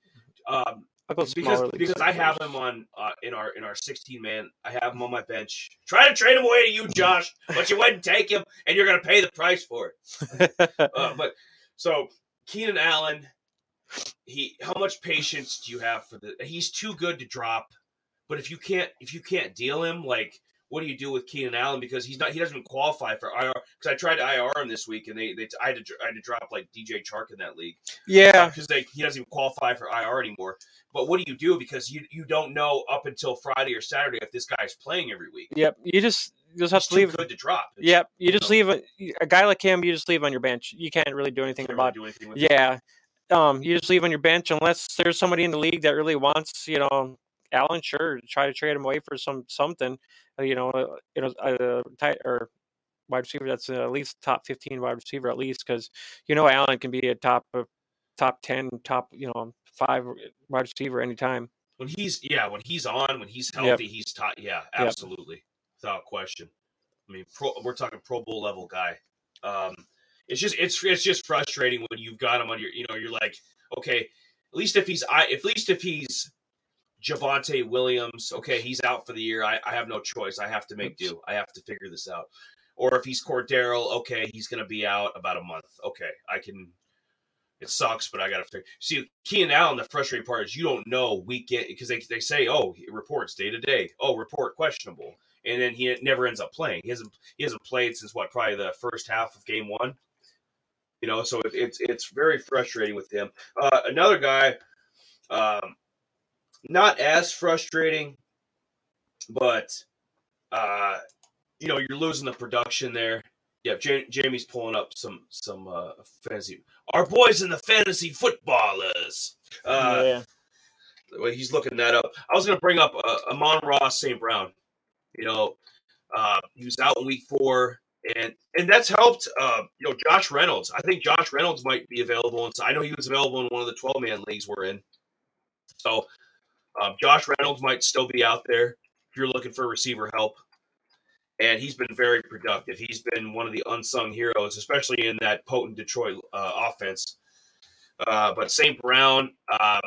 Um, because because I have him on uh, in our in our 16 man. I have him on my bench. Try to trade him away to you, Josh, but you wouldn't take him, and you're gonna pay the price for it. Uh, but so Keenan Allen, he how much patience do you have for the? He's too good to drop. But if you can't if you can't deal him, like what do you do with Keenan Allen because he's not he doesn't even qualify for IR because I tried to IR him this week and they they I had to I had to drop like DJ Chark in that league yeah, because they he doesn't even qualify for IR anymore. But what do you do because you you don't know up until Friday or Saturday if this guy's playing every week. yep. You just you just have He's to leave. good to drop. It's- Yep, you you just know. leave a, a guy like him. You just leave on your bench. You can't really do anything about. really do anything. Yeah, um, you just leave on your bench unless there's somebody in the league that really wants, you know, Allen. Sure, try to trade him away for some something. Uh, You know, uh, you know, a tight or wide receiver that's uh, at least top fifteen wide receiver at least because you know Allen can be a top uh, top ten, top you know five wide receiver anytime. When he's yeah, when he's on, when he's Yep. healthy, he's taught. Yeah, Yep. absolutely, without question. I mean, pro, we're talking Pro Bowl level guy. Um, it's just it's it's just frustrating when you've got him on your. You know, you're like, okay, at least if he's I, at least if he's Javonte Williams, okay, he's out for the year. I, I have no choice. I have to make do. I have to figure this out. Or if he's Cordero, okay, he's going to be out about a month. Okay, I can. It sucks, but I got to figure. See, Keenan Allen, the frustrating part is you don't know weekend because they, they say, oh, reports day to day. Oh, report questionable, and then he never ends up playing. He hasn't he hasn't played since what probably the first half of game one. You know, so it, it's it's very frustrating with him. Uh, another guy, um, not as frustrating, but uh, you know, you're losing the production there. Yeah, Ja- Jamie's pulling up some some uh, fantasy. Our boys in the fantasy footballers. Uh, yeah, well, he's looking that up. I was going to bring up uh, Amon-Ra St. Brown. You know, uh, he was out in week four, and and that's helped. Uh, you know, Josh Reynolds. I think Josh Reynolds might be available. And so I know he was available in one of the twelve man leagues we're in. So um, Josh Reynolds might still be out there if you're looking for receiver help. And he's been very productive. He's been one of the unsung heroes, especially in that potent Detroit uh, offense. Uh, but St. Brown, um,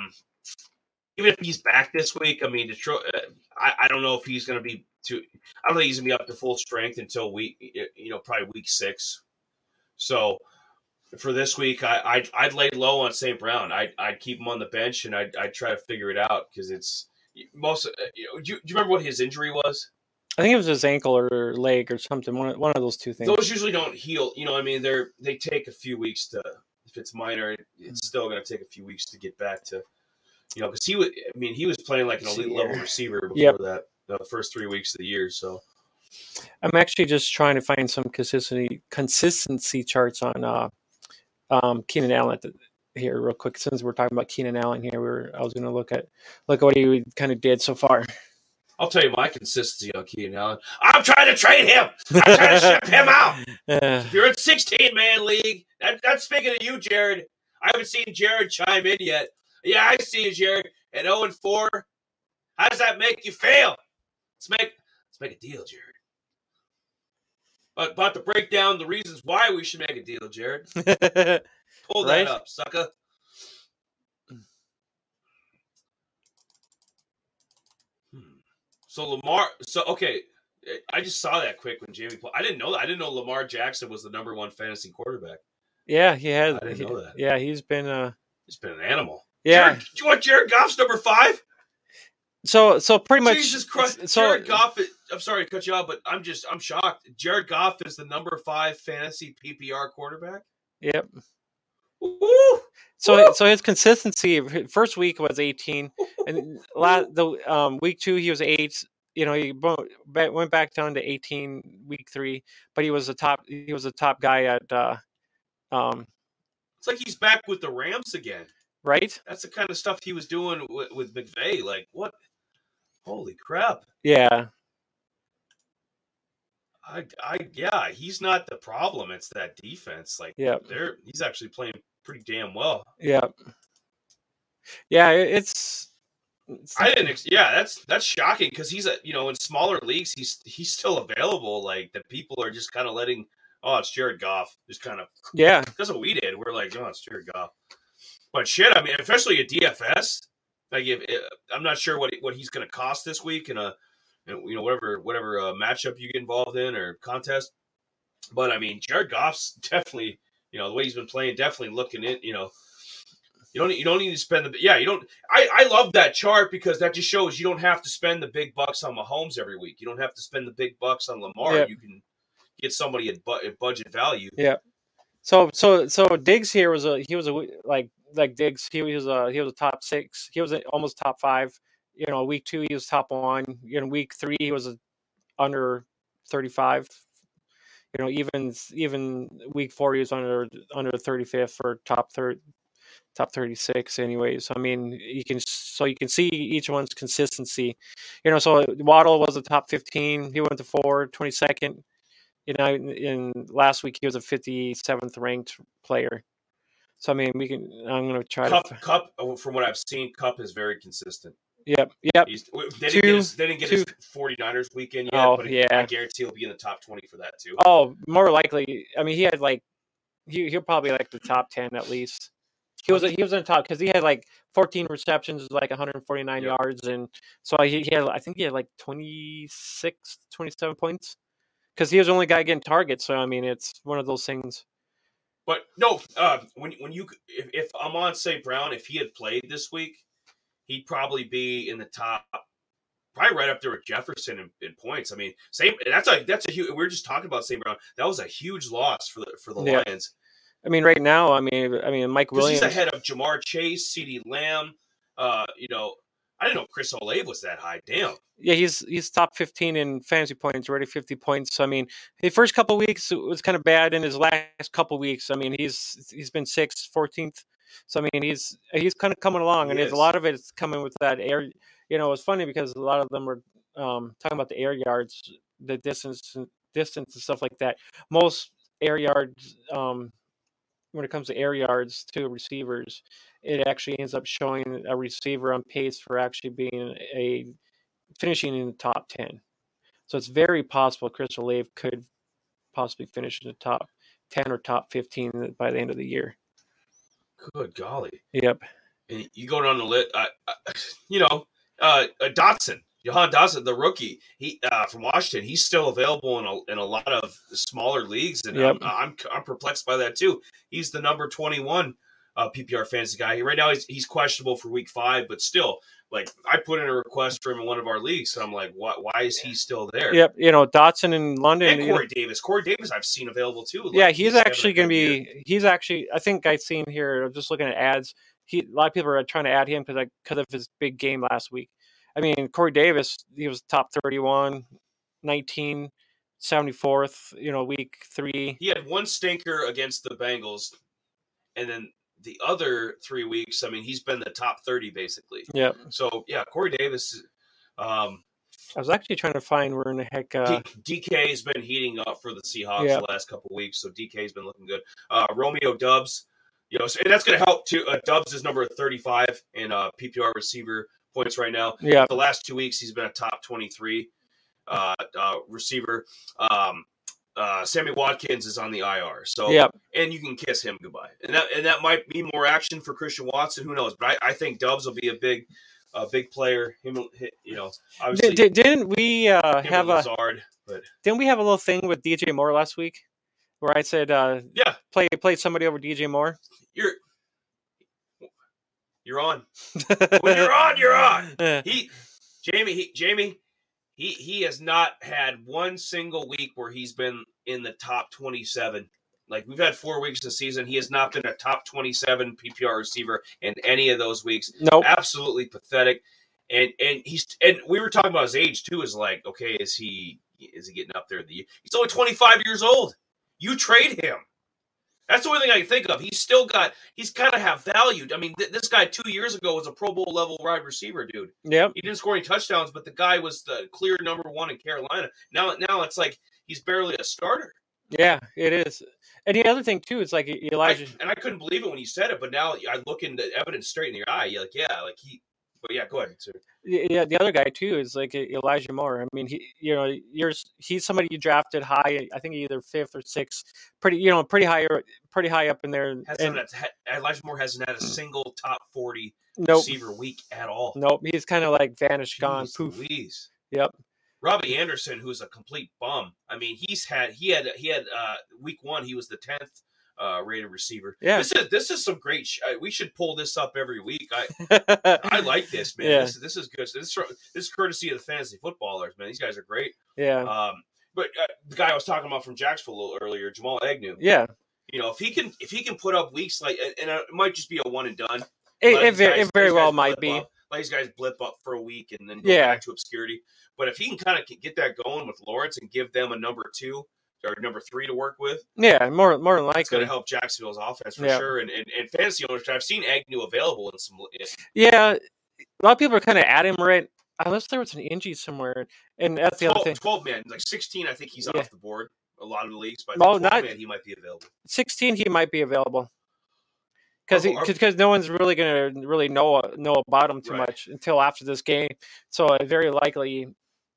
even if he's back this week, I mean, Detroit. Uh, I, I don't know if he's going to be too. I don't think he's going to be up to full strength until week, you know, probably week six. So for this week, I I'd, I'd lay low on St. Brown. I'd I'd keep him on the bench and I'd I'd try to figure it out because it's most. uh, You know, do, you, do you remember what his injury was? I think it was his ankle or leg or something. One of, one of those two things. Those usually don't heal. You know, I mean, they're they take a few weeks to. If it's minor, it's still going to take a few weeks to get back to. You know, because he was. I mean, he was playing like an elite level receiver before Yep. that. The first three weeks of the year, so I'm actually just trying to find some consistency consistency charts on uh, um, Keenan Allen here real quick. Since we're talking about Keenan Allen here, we were, I was going to look at look at what he kind of did so far. I'll tell you my consistency on Keenan Allen. I'm trying to trade him. I'm trying to ship him out. If you're in 16 man league, that, that's speaking of you, Jared. I haven't seen Jared chime in yet. Yeah, I see you, Jared. At 0 and 4. How does that make you feel? Let's make let's make a deal, Jared. But about to break down the reasons why we should make a deal, Jared. Pull that up, sucker. Hmm. So Lamar, so okay, I just saw that quick when Jamie. Pl- I didn't know that. I didn't know Lamar Jackson was the number one fantasy quarterback. yeah, he has. I didn't he- know that. Yeah, he's been. Uh, He's been an animal. yeah. Jared, do you want Jared Goff's number five? So so pretty much. Jesus Christ, So Jared Goff. Is, I'm sorry to cut you off, but I'm just I'm shocked. Jared Goff is the number five fantasy PPR quarterback. Yep. Woo! So Woo! so his consistency first week was 18, and last the um, week two he was eight. You know he went back down to 18 week three, but he was a top. He was a top guy at. Uh, um, It's like he's back with the Rams again. right? That's the kind of stuff he was doing with, with McVay. Like what? Holy crap! Yeah. I, I, yeah, he's not the problem. It's that defense. Like, yeah, they're he's actually playing pretty damn well. Yeah. Yeah. It's. it's I didn't. Yeah, that's that's shocking because he's a you know in smaller leagues he's he's still available. Like the people are just kind of letting. Oh, it's Jared Goff. Just kind of Yeah. that's what we did. We're like, oh, it's Jared Goff. But shit, I mean, especially a DFS. Like, if, if I'm not sure what what he's going to cost this week in a, in, you know, whatever whatever uh, matchup you get involved in or contest. But I mean, Jared Goff's definitely, you know, the way he's been playing, definitely looking in. You know, you don't you don't need to spend the yeah you don't. I I love that chart because that just shows you don't have to spend the big bucks on Mahomes every week. You don't have to spend the big bucks on Lamar. Yeah. You can get somebody at, bu- at budget value. Yeah. So so so Diggs here was a he was a like like Diggs he was a he was a top six he was a, almost top five you know week two he was top one in week three he was a, under thirty five you know even even week four he was under under thirty fifth for top third top thirty six anyways I mean you can so you can see each one's consistency you know so Waddle was a top fifteen he went to four 22nd you know, in, in last week he was a 57th ranked player. So I mean, we can. I'm going to try Kupp, to. Kupp, uh, from what I've seen, Kupp is very consistent. Yep, yep. He's, they, didn't Two- get his, they didn't get his 49ers weekend yet, Oh, but yeah. I guarantee he'll be in the top 20 for that too. Oh, more likely. I mean, he had like he he'll probably like the top 10 at least. He was he was in top because he had like 14 receptions, like 149 Yep. yards, and so he, he had I think he had like 26, 27 points because he was the only guy getting targets. So I mean, it's one of those things. But no, uh, when when you if, if Amon St. Brown, if he had played this week, he'd probably be in the top, probably right up there with Jefferson in, in points. I mean, same that's a that's a huge. We are just talking about St. Brown. That was a huge loss for the for the Yeah. Lions. I mean, right now, I mean, I mean, Mike Williams. he's ahead of Ja'Marr Chase, CeeDee Lamb. Uh, you know, I didn't know Chris Olave was that high. Damn. yeah, he's he's top 15 in fantasy points, already 50 points. So, I mean, the first couple weeks was kind of bad. In his last couple weeks, I mean, he's he's been sixth, 14th. So, I mean, he's he's kind of coming along, and a lot of it's coming with that air. You know, it's funny because a lot of them were um, talking about the air yards, the distance, distance and stuff like that. Most air yards, um, when it comes to air yards to receivers, it actually ends up showing a receiver on pace for actually being a finishing in the top 10. So it's very possible Chris Olave could possibly finish in the top 10 or top 15 by the end of the year. Good golly. Yep. And you go down the list, uh, uh, you know, uh, uh, Dotson, Jahan Dotson, the rookie, he uh, from Washington, he's still available in a, in a lot of smaller leagues, and Yep. I'm, I'm I'm perplexed by that too. He's the number 21 uh, PPR fantasy guy. Right now, he's he's questionable for Week Five, but still, like I put in a request for him in one of our leagues, so I'm like, why why is he still there? Yep. You know, Dotson in London. And Corey Davis, Corey Davis, I've seen available too. Like, yeah, he's a actually going to good year. be. He's actually. I think I've seen here. I'm just looking at ads. He a lot of people are trying to add him because because of his big game last week. I mean, Corey Davis, he was top 31, 19. seventy fourth. You know, week three. He had one stinker against the Bengals, and then the other three weeks, I mean, he's been the top thirty basically. Yeah. So yeah, Corey Davis. Um, I was actually trying to find where in the heck. Uh, D- DK has been heating up for the Seahawks Yeah. the last couple of weeks, so DK's been looking good. Uh, Romeo Doubs, you know, so, and that's going to help too. Uh, Doubs is number thirty-five in uh, PPR receiver points right now. yeah. The last two weeks, he's been a top twenty-three uh, uh, receiver. Um, uh, Sammy Watkins is on the IR, so Yep. and you can kiss him goodbye. And that and that might be more action for Christian Watson. Who knows? But I, I think Doubs will be a big, a big player. Him, you know, obviously Did, didn't we uh, have a Lazard, but didn't we have a little thing with DJ Moore last week, where I said uh, yeah, play play somebody over DJ Moore? you're you're on. When you're on, you're on. He, Jamie, he, Jamie, he he has not had one single week where he's been in the top twenty-seven. Like we've had four weeks this season, he has not been a top twenty-seven PPR receiver in any of those weeks. nope. Absolutely pathetic. And and he's and we were talking about his age too. Is like, okay, is he is he getting up there? The he's only twenty-five years old. You trade him. That's the only thing I can think of. He's still got. He's kind of have value. I mean, th- this guy two years ago was a Pro Bowl level wide receiver, dude. Yeah. He didn't score any touchdowns, but the guy was the clear number one in Carolina. Now, now it's like he's barely a starter. Yeah, it is. And the other thing too is like E- I, Elijah. and I couldn't believe it when you said it, but now I look into evidence straight in your eye. You're like, yeah, like he. But yeah, go ahead. Sir. yeah, the other guy too is like Elijah Moore. I mean, he, you know, you're he's somebody you drafted high. I think either fifth or sixth, pretty, you know, pretty high, pretty high up in there. And had, Elijah Moore hasn't had a single top forty nope, receiver week at all. nope, he's kind of like vanished, gone, poof. Louise. Yep. Robbie Anderson, who's a complete bum. I mean, he's had he had he had uh week one. He was the tenth uh rated receiver. Yeah. This is this is some great. Sh- I- we should pull this up every week. I I like this man. Yeah. This, this is good. This is this is courtesy of the fantasy footballers, man. These guys are great. yeah, Um, but uh, the guy I was talking about from Jacksonville a little earlier, Jamal Agnew. yeah. You know, if he can if he can put up weeks like, and- and it might just be a one and done. It, it, guys- it very well might be. up. Let these guys blip up for a week and then go Yeah. back to obscurity. But if he can kind of get that going with Lawrence and give them a number two or number three to work with, Yeah, more more than it's going to help Jacksonville's offense for Yeah. sure. And, and and fantasy owners, I've seen Agnew available in some. Yeah, a lot of people are kind of at him right, unless there was an injury somewhere, and that's the other 12, thing. 12 man, like 16, I think he's Yeah. off the board. A lot of the leagues, but Well, not- man, he might be available. Sixteen, he might be available. Because because no one's really gonna really know know about him too Right. much until after this game, so uh, very likely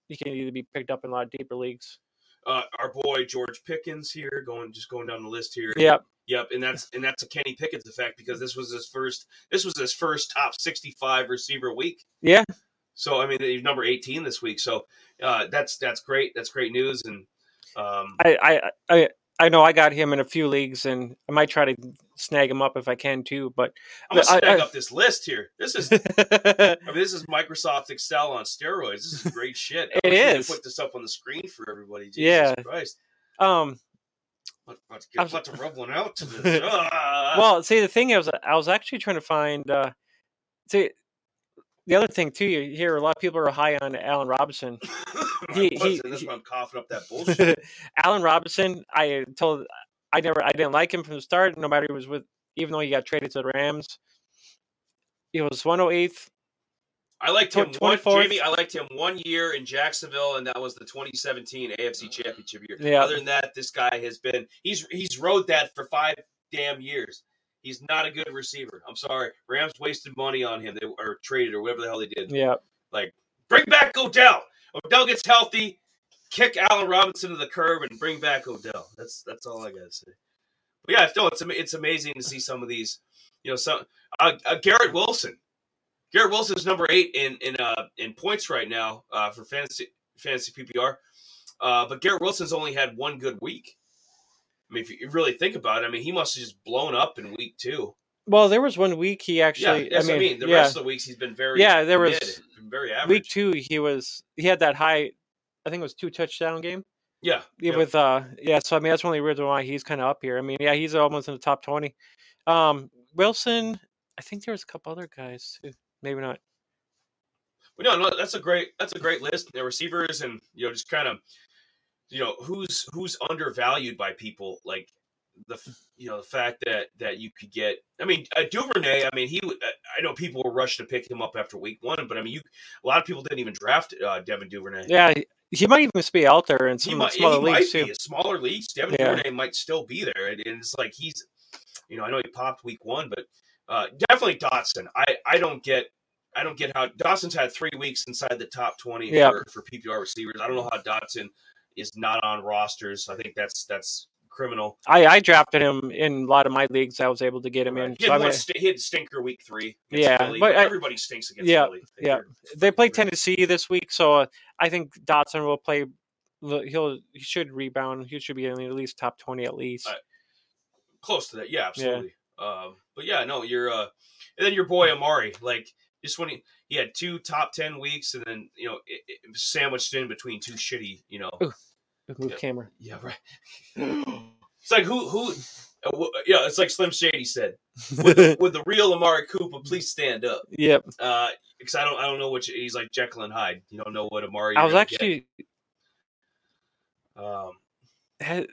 he can either be picked up in a lot of deeper leagues. Uh, our boy George Pickens here, going just going down the list here. Yep, Yep, and that's and that's a Kenny Pickens effect because this was his first this was his first top 65 receiver week. yeah, So I mean, he's number 18 this week. So uh, that's that's great. That's great news. And um, I, I I I know I got him in a few leagues, and I might try to snag him up if I can too. But I'm gonna I- snag I- up this list here. This is I mean, this is Microsoft Excel on steroids. This is great shit. I It we. Put this up on the screen for everybody. Jesus Yeah. Christ. um, Let, let's I'm get let to rub one out to this. Ah. well, see, the thing is, I was actually trying to find. Uh, see, the other thing too, you hear a lot of people are high on Allen Robinson. he- he-. That's why I'm coughing up that bullshit. Allen Robinson, I told, I never, I didn't like him from the start. No matter he was with, even though he got traded to the Rams, he was 108th. I liked him one Jamie. I liked him one year in Jacksonville, and that was the 2017 AFC mm. Championship year. Yeah. Other than that, this guy has been he's he's rode that for five damn years. He's not a good receiver. I'm sorry. Rams wasted money on him. They or traded or whatever the hell they did. Yeah, Like Bring back Odell. Odell gets healthy. Kick Allen Robinson to the curb and bring back Odell. That's that's all I gotta say. But yeah, no, it's it's amazing to see some of these. You know, some uh, uh, Garrett Wilson. Garrett Wilson is number eight in in uh, in points right now uh, for fantasy fantasy PPR. Uh, but Garrett Wilson's only had one good week. I mean, if you really think about it, I mean, he must have just blown up in week two. well, there was one week he Yeah, actually. that's I mean, I mean. The yeah, rest of the weeks he's been very Yeah, there was- mid, very average. week two he was he had that high. I think it was two touchdown game. yeah, Yeah, yeah. with uh yeah, so I mean that's one of the only reason why he's kind of up here. I mean, yeah, he's almost in the top twenty. Um, Wilson, I think there was a couple other guys too. Maybe not. But no, no, that's a great that's a great list. The receivers and you know just kind of you know who's who's undervalued by people like the you know the fact that that you could get. I mean, uh, Duvernay. I mean, he. uh, I know people were rushed to pick him up after week one, but I mean, you. A lot of people didn't even draft uh, Devin Duvernay. Yeah, he- he might even be out there in he some might, smaller he leagues too. Smaller leagues, Devin Yeah. Duvernay might still be there, and, and it's like he's, you know, I know he popped week one, but uh, definitely Dotson. I I don't get. I don't get how Dotson's had three weeks inside the top twenty Yeah. for, for PPR receivers. I don't know how Dotson is not on rosters. I think that's that's criminal. I, I drafted him in a lot of my leagues. I was able to get him in. He So had, I one st- he had stinker week three. Yeah, Philly, but I- everybody stinks against yeah, Philly. yeah. they play Tennessee this week, so uh, I think Dotson will play. He'll he should rebound. He should be in at least top twenty at least. I- close to that. Yeah, absolutely. Um, but yeah, no, you're uh, and then your boy Amari, like just when he he had two top ten weeks, and then you know it, it sandwiched in between two shitty, you know. Move Yeah. camera. Yeah, right. it's like who who. Uh, yeah, it's like Slim Shady said. Would the, would the real Amari Cooper please stand up? yep. Uh, because I don't I don't know which he's like Jekyll and Hyde. You don't know what Amari. I was gonna get. actually Um, has,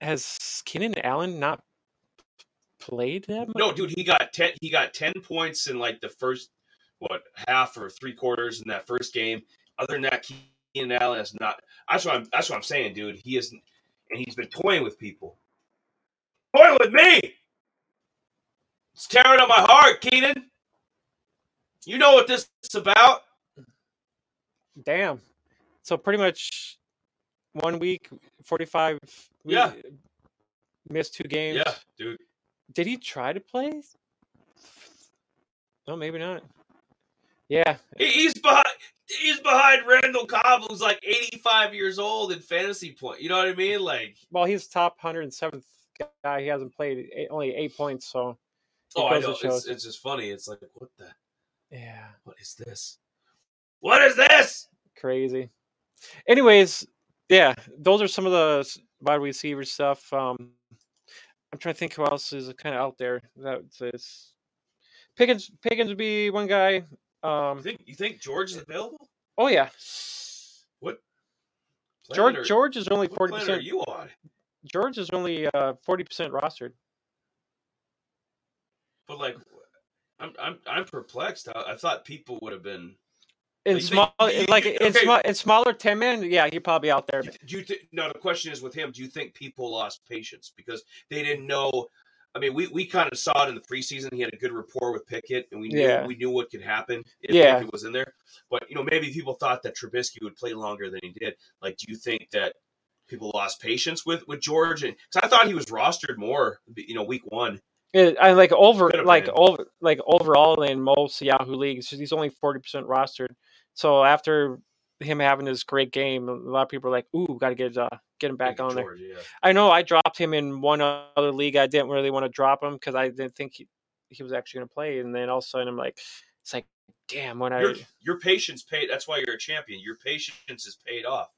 has Keenan Allen not played that much? No, dude, he got ten. He got ten points in like the first what half or three quarters in that first game. Other than that, Keenan Allen is not. That's what I'm. That's what I'm saying, dude. He isn't, and he's been toying with people. Toying with me. It's tearing up my heart, Keenan. You know what this is about. Damn. So pretty much one week, forty-five. we- Yeah. Missed two games. Yeah, dude. Did he try to play? No, maybe not. Yeah, He's behind. He's behind Randall Cobb, who's like 85 years old in fantasy point. You know what I mean? Like, well, he's top 107th guy. He hasn't played eight, only eight points, so oh, I know. It's, it's just funny. It's like, what the. yeah, What is this? What is this? crazy. Anyways, yeah, those are some of the wide receiver stuff. Um, I'm trying to think who else is kind of out there. That is Pickens. Pickens would be one guy. You Um, think you think George is available? oh yeah, What? George. are- George is only forty planet are percent. you on? George is only uh forty percent rostered. But like, I'm I'm I'm perplexed. I, I thought people would have been. In You think- small, you- like you- in, small, in smaller ten man, yeah, he'd probably out there. Do you think? No, the question is with him. Do you think people lost patience because they didn't know? I mean, we, we kind of saw it in the preseason. He had a good rapport with Pickett, and we knew Yeah. we knew what could happen if Yeah. Pickett was in there. But you know, maybe people thought that Trubisky would play longer than he did. Like, do you think that people lost patience with with George? And because I thought he was rostered more, you know, week one. It, I like over like been. over like overall in most Yahoo leagues, he's only forty percent rostered. So after him having this great game, a lot of people are like, "Ooh, got to get uh, get him back on there." Yeah. I know I dropped him in one other league. I didn't really want to drop him because I didn't think he, he was actually going to play. And then all of a sudden, I'm like, it's like, damn, when I Your, your patience paid. That's why you're a champion. Your patience is paid off.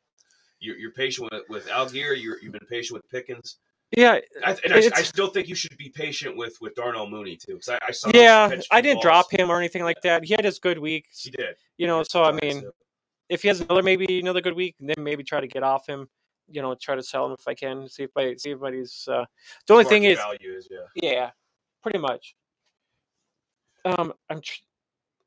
You're, you're patient with with Allgeier. You're, you've been patient with Pickens. yeah I, and I, I still think you should be patient with with Darnell Mooney too, because I, I saw. yeah I didn't balls. drop him or anything like that. He had his good weeks, He did. you know. So I mean. If he has another maybe another good week, then maybe try to get off him. You know, try to sell him if I can. See if I see if anybody's. Uh, the only thing is, value is yeah. yeah, pretty much. Um, I'm. Tr-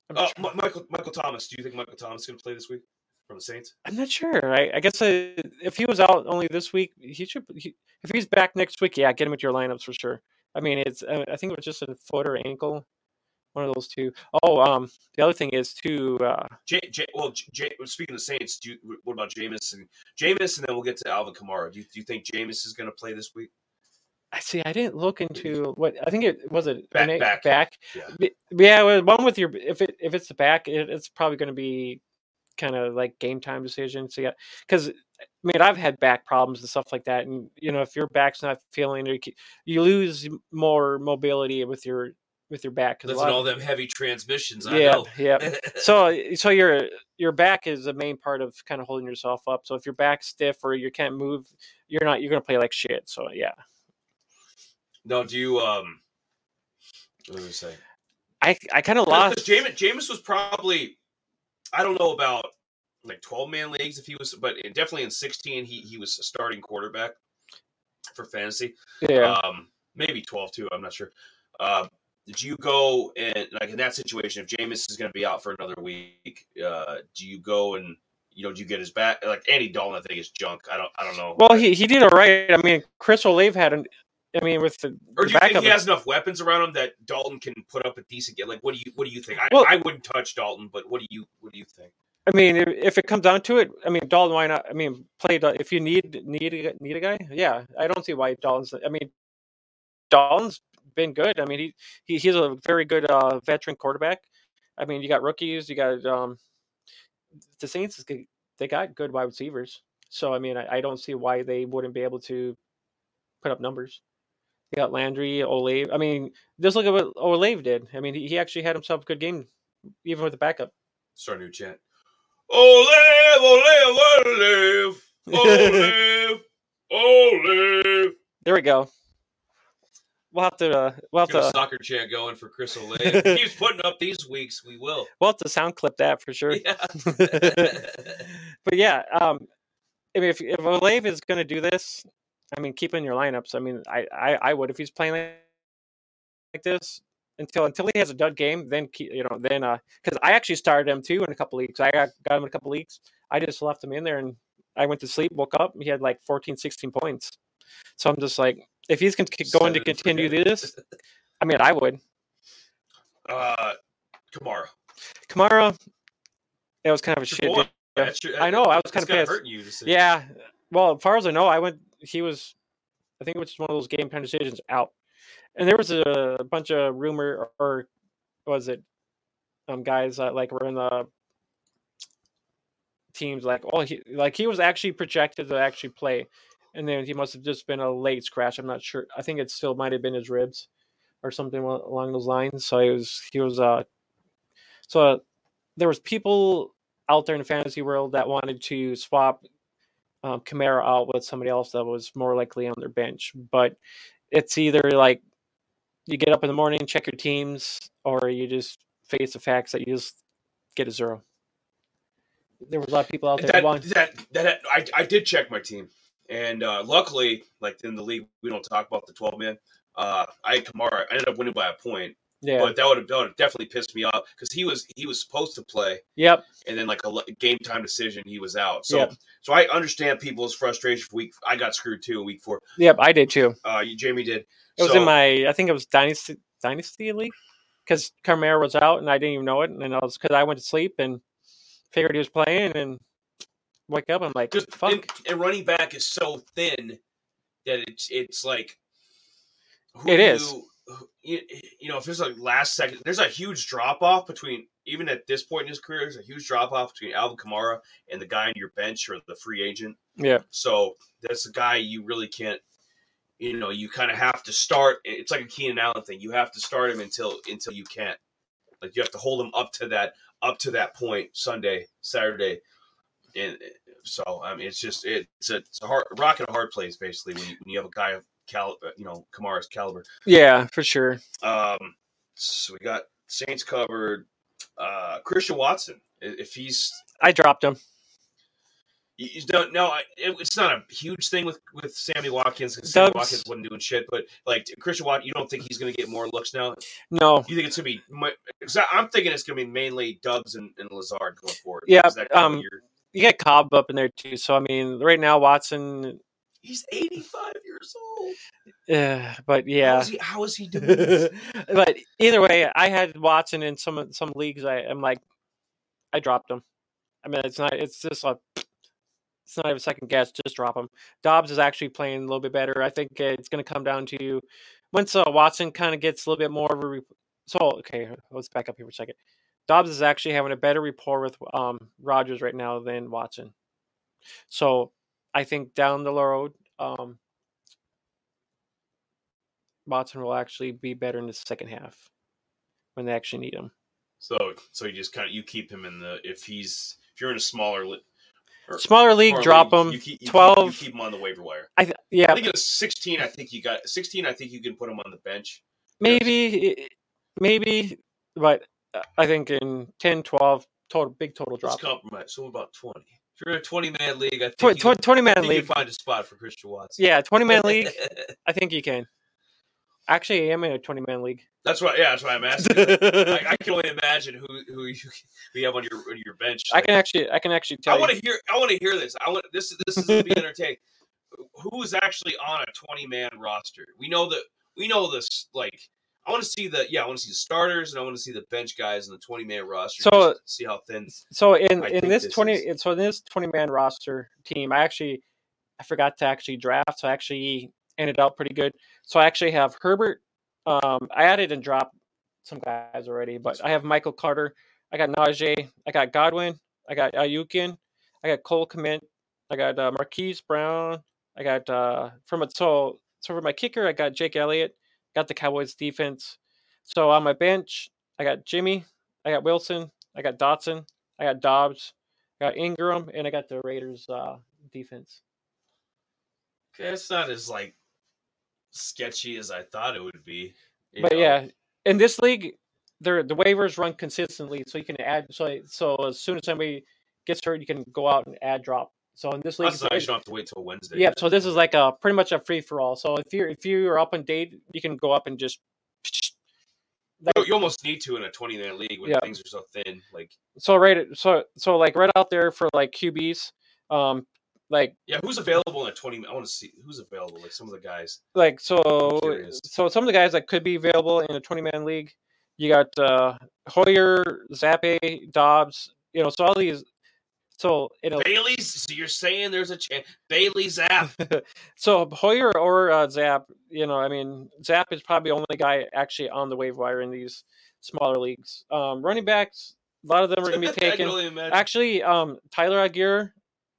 I'm, Uh, tr- Michael Michael Thomas. Do you think Michael Thomas is going to play this week from the Saints? I'm not sure. I, I guess uh, if he was out only this week, he should. He, if he's back next week, yeah, get him into your lineups for sure. I mean, it's. I think it was just a foot or ankle, one of those two. Oh, um, the other thing is too. Uh, J, J, well, J, speaking of Saints, do you, what about Jameis and Jameis, and then we'll get to Alvin Kamara. Do you, do you think Jameis is going to play this week? I see. I didn't look into what I think it was. It Back- an back. back. Yeah. Yeah, well, one with your if it if it's the back, it, it's probably going to be kind of like game time decision. So yeah, because I mean I've had back problems and stuff like that, and you know if your back's not feeling, you lose more mobility with your with your back. 'cause a lot to all them heavy transmissions. I yeah, know. yeah. So so your your back is the main part of kind of holding yourself up. So if your back's stiff or you can't move, you're not you're gonna play like shit. So yeah, no, do you? Um, what was I say? I I kind of lost. Jameis, Jameis was probably, I don't know about like twelve man leagues if he was, but definitely in sixteen he he was a starting quarterback for fantasy. Yeah. Um, maybe twelve too. I'm not sure. Uh, did you go and like in that situation if Jameis is going to be out for another week? Uh, do you go and you know do you get his back? Like Andy Dalton, I think is junk. I don't I don't know. well, he, he did all right. I mean, Chris Olave had an. I mean, with the, or do you think he has enough weapons around him that Dalton can put up a decent game? Like, what do you what do you think? I, Well- I wouldn't touch Dalton, but what do you what do you think? I mean, if, it comes down to it, I mean, Dalton, why not? I mean, play if you need need a, need a guy. Yeah, I don't see why Dalton's. I mean, Dalton's been good. I mean, he, he he's a very good uh, veteran quarterback. I mean, you got rookies, you got um, the Saints. is good- They got good wide receivers, so I mean, I, I don't see why they wouldn't be able to put up numbers. You got Landry, Olave. I mean, just look at what Olave did. I mean, he, he actually had himself a good game, even with the backup. Start a new chant. Olive, olive, olive, olive, olive. There we go. We'll have to uh, we'll have Get a to soccer chant going for Chris Olave. If he keeps putting up these weeks, we will. we'll have to sound clip that for sure. Yeah. but yeah, um, I mean, if if Olave is going to do this, I mean, keep in your lineups. I mean, I, I, I would if he's playing like, like this until until he has a dud game. Then keep, you know, then uh, because I actually started him too in a couple leagues. I got got him in a couple leagues. I just left him in there and I went to sleep, woke up, he had like 14, 16 points. So I'm just like, if he's con- going to Set it and continue this, I mean, I would. Uh, Kamara. Kamara, it was kind of a shit. your- I know. I was kind of pissed. you. Yeah. Well, as far as I know, I went. He was. I think it was just one of those game time decisions out, and there was a bunch of rumor or was it um guys that like were in the teams like oh he like he was actually projected to actually play, and then he must have just been a late scratch. I'm not sure. I think it still might have been his ribs or something along those lines. So he was he was uh so there was people out there in the fantasy world that wanted to swap um, Kamara out with somebody else that was more likely on their bench. But it's either like you get up in the morning, check your teams, or you just face the facts that you just get a zero. There was a lot of people out there that that, that, that, I, I did check my team. And uh, luckily, like in the league, we don't talk about the 12 man. Uh, I had Kamara. I ended up winning by a point, Yeah. but that would have that would have definitely pissed me off because he was he was supposed to play, Yep. and then like a game time decision, he was out. So Yep. so I understand people's frustration. For week, I got screwed too. Week four, Yep. I did too. uh, you, Jamie did. It was So- in my. I think it was dynasty dynasty league because Kamara was out and I didn't even know it, and I was because I went to sleep and figured he was playing and wake up. I'm like, just fuck. and, and running back is so thin that it's it's like who It is. You, you, you know, if there's a last second, there's a huge drop off between even at this point in his career. There's a huge drop off between Alvin Kamara and the guy on your bench or the free agent. yeah. So that's a guy you really can't. You know, you kind of have to start. It's like a Keenan Allen thing. You have to start him until until you can't. Like you have to hold him up to that up to that point Sunday, Saturday, and so I mean it's just it's a, it's a hard rock and a hard place basically when you, when you have a guy of cal you know Kamara's caliber. Yeah, for sure. Um, so we got Saints covered. Uh, Christian Watson, if he's I dropped him. you you don't know it, it's not a huge thing with with Sammy Watkins because Sammy Watkins wasn't doing shit. But like Christian Watkins, you don't think he's going to get more looks now? No. You think it's going to be? 'cause I'm thinking it's going to be mainly Doubs and, and Lazard going forward. Yeah, um, your- You got Cobb up in there too. So I mean, right now Watson. he's 85 years old. Uh, but yeah. is he, how is he doing this? but either way, I had Watson in some some leagues. I am like, I dropped him. I mean, it's not. It's just a. It's not even a second guess. Just drop him. Doubs is actually playing a little bit better. I think uh, it's going to come down to once uh, Watson kind of gets a little bit more of a. Re- so okay, let's back up here for a second. Doubs is actually having a better rapport with um, Rodgers right now than Watson. So I think down the road, um, Watson will actually be better in the second half when they actually need him. So so you just kind of you keep him in the if he's if you're in a smaller li- or- Smaller league, drop league, him. You keep, you keep- 12. you keep him on the waiver wire. I th- yeah, I think it's 16. I think you got 16. I think you can put him on the bench. maybe, maybe, but I think in 10, 12, total big total drop. compromise. So about twenty. If you're in a twenty man league, I think, Tw- you, tw- Twenty I man think you league. can find a spot for Christian Watson. Yeah, twenty man league. I think you can. Actually, I am in a twenty man league. that's what. Yeah, that's why I'm asking. I, I can only imagine who who you, who you have on your on your bench. I can actually, I can actually tell I want to hear. I want to hear this. I want this. This is gonna be entertaining. Who is actually on a twenty man roster? We know that. We know this. Like, I want to see the. Yeah, I want to see the starters, and I want to see the bench guys in the twenty man roster. So- to see how thin. So in in this this twenty, is- so in this twenty man roster team, I actually I forgot to actually draft, so I actually ended up pretty good. So I actually have Herbert. Um, I added and dropped some guys already, but I have Michael Carter. I got Najee. I got Godwin. I got Ayukin. I got Cole Kmet. I got uh, Marquise Brown. I got uh, from a so so for my kicker, I got Jake Elliott. Got the Cowboys defense. So on my bench, I got Jimmy. I got Wilson. I got Dotson. I got Doubs. I got Ingram, and I got the Raiders uh, defense. Okay, it's not as like sketchy as I thought it would be. But know. yeah, in this league, the waivers run consistently, so you can add. So so as soon as somebody gets hurt, you can go out and add drop. So in this league, that's nice. You don't have to wait till Wednesday. yeah. So this is like a pretty much a free for all. So if you're if you're up on date, you can go up and just. You, you almost need to in a twenty man league when Yeah. things are so thin. Like, So right, so so like right out there for like QBs, um, like yeah, who's available in a twenty? I want to see who's available. Like some of the guys. like so so some of the guys that could be available in a 20 man league you got uh hoyer zappe dobbs you know so all these so you know Bailey's. So you're saying there's a chance Bailey Zappe? so hoyer or uh, Zappe you know i mean Zappe is probably the only guy actually on the waiver wire in these smaller leagues um running backs a lot of them are going to be taken actually um Tyler Allgeier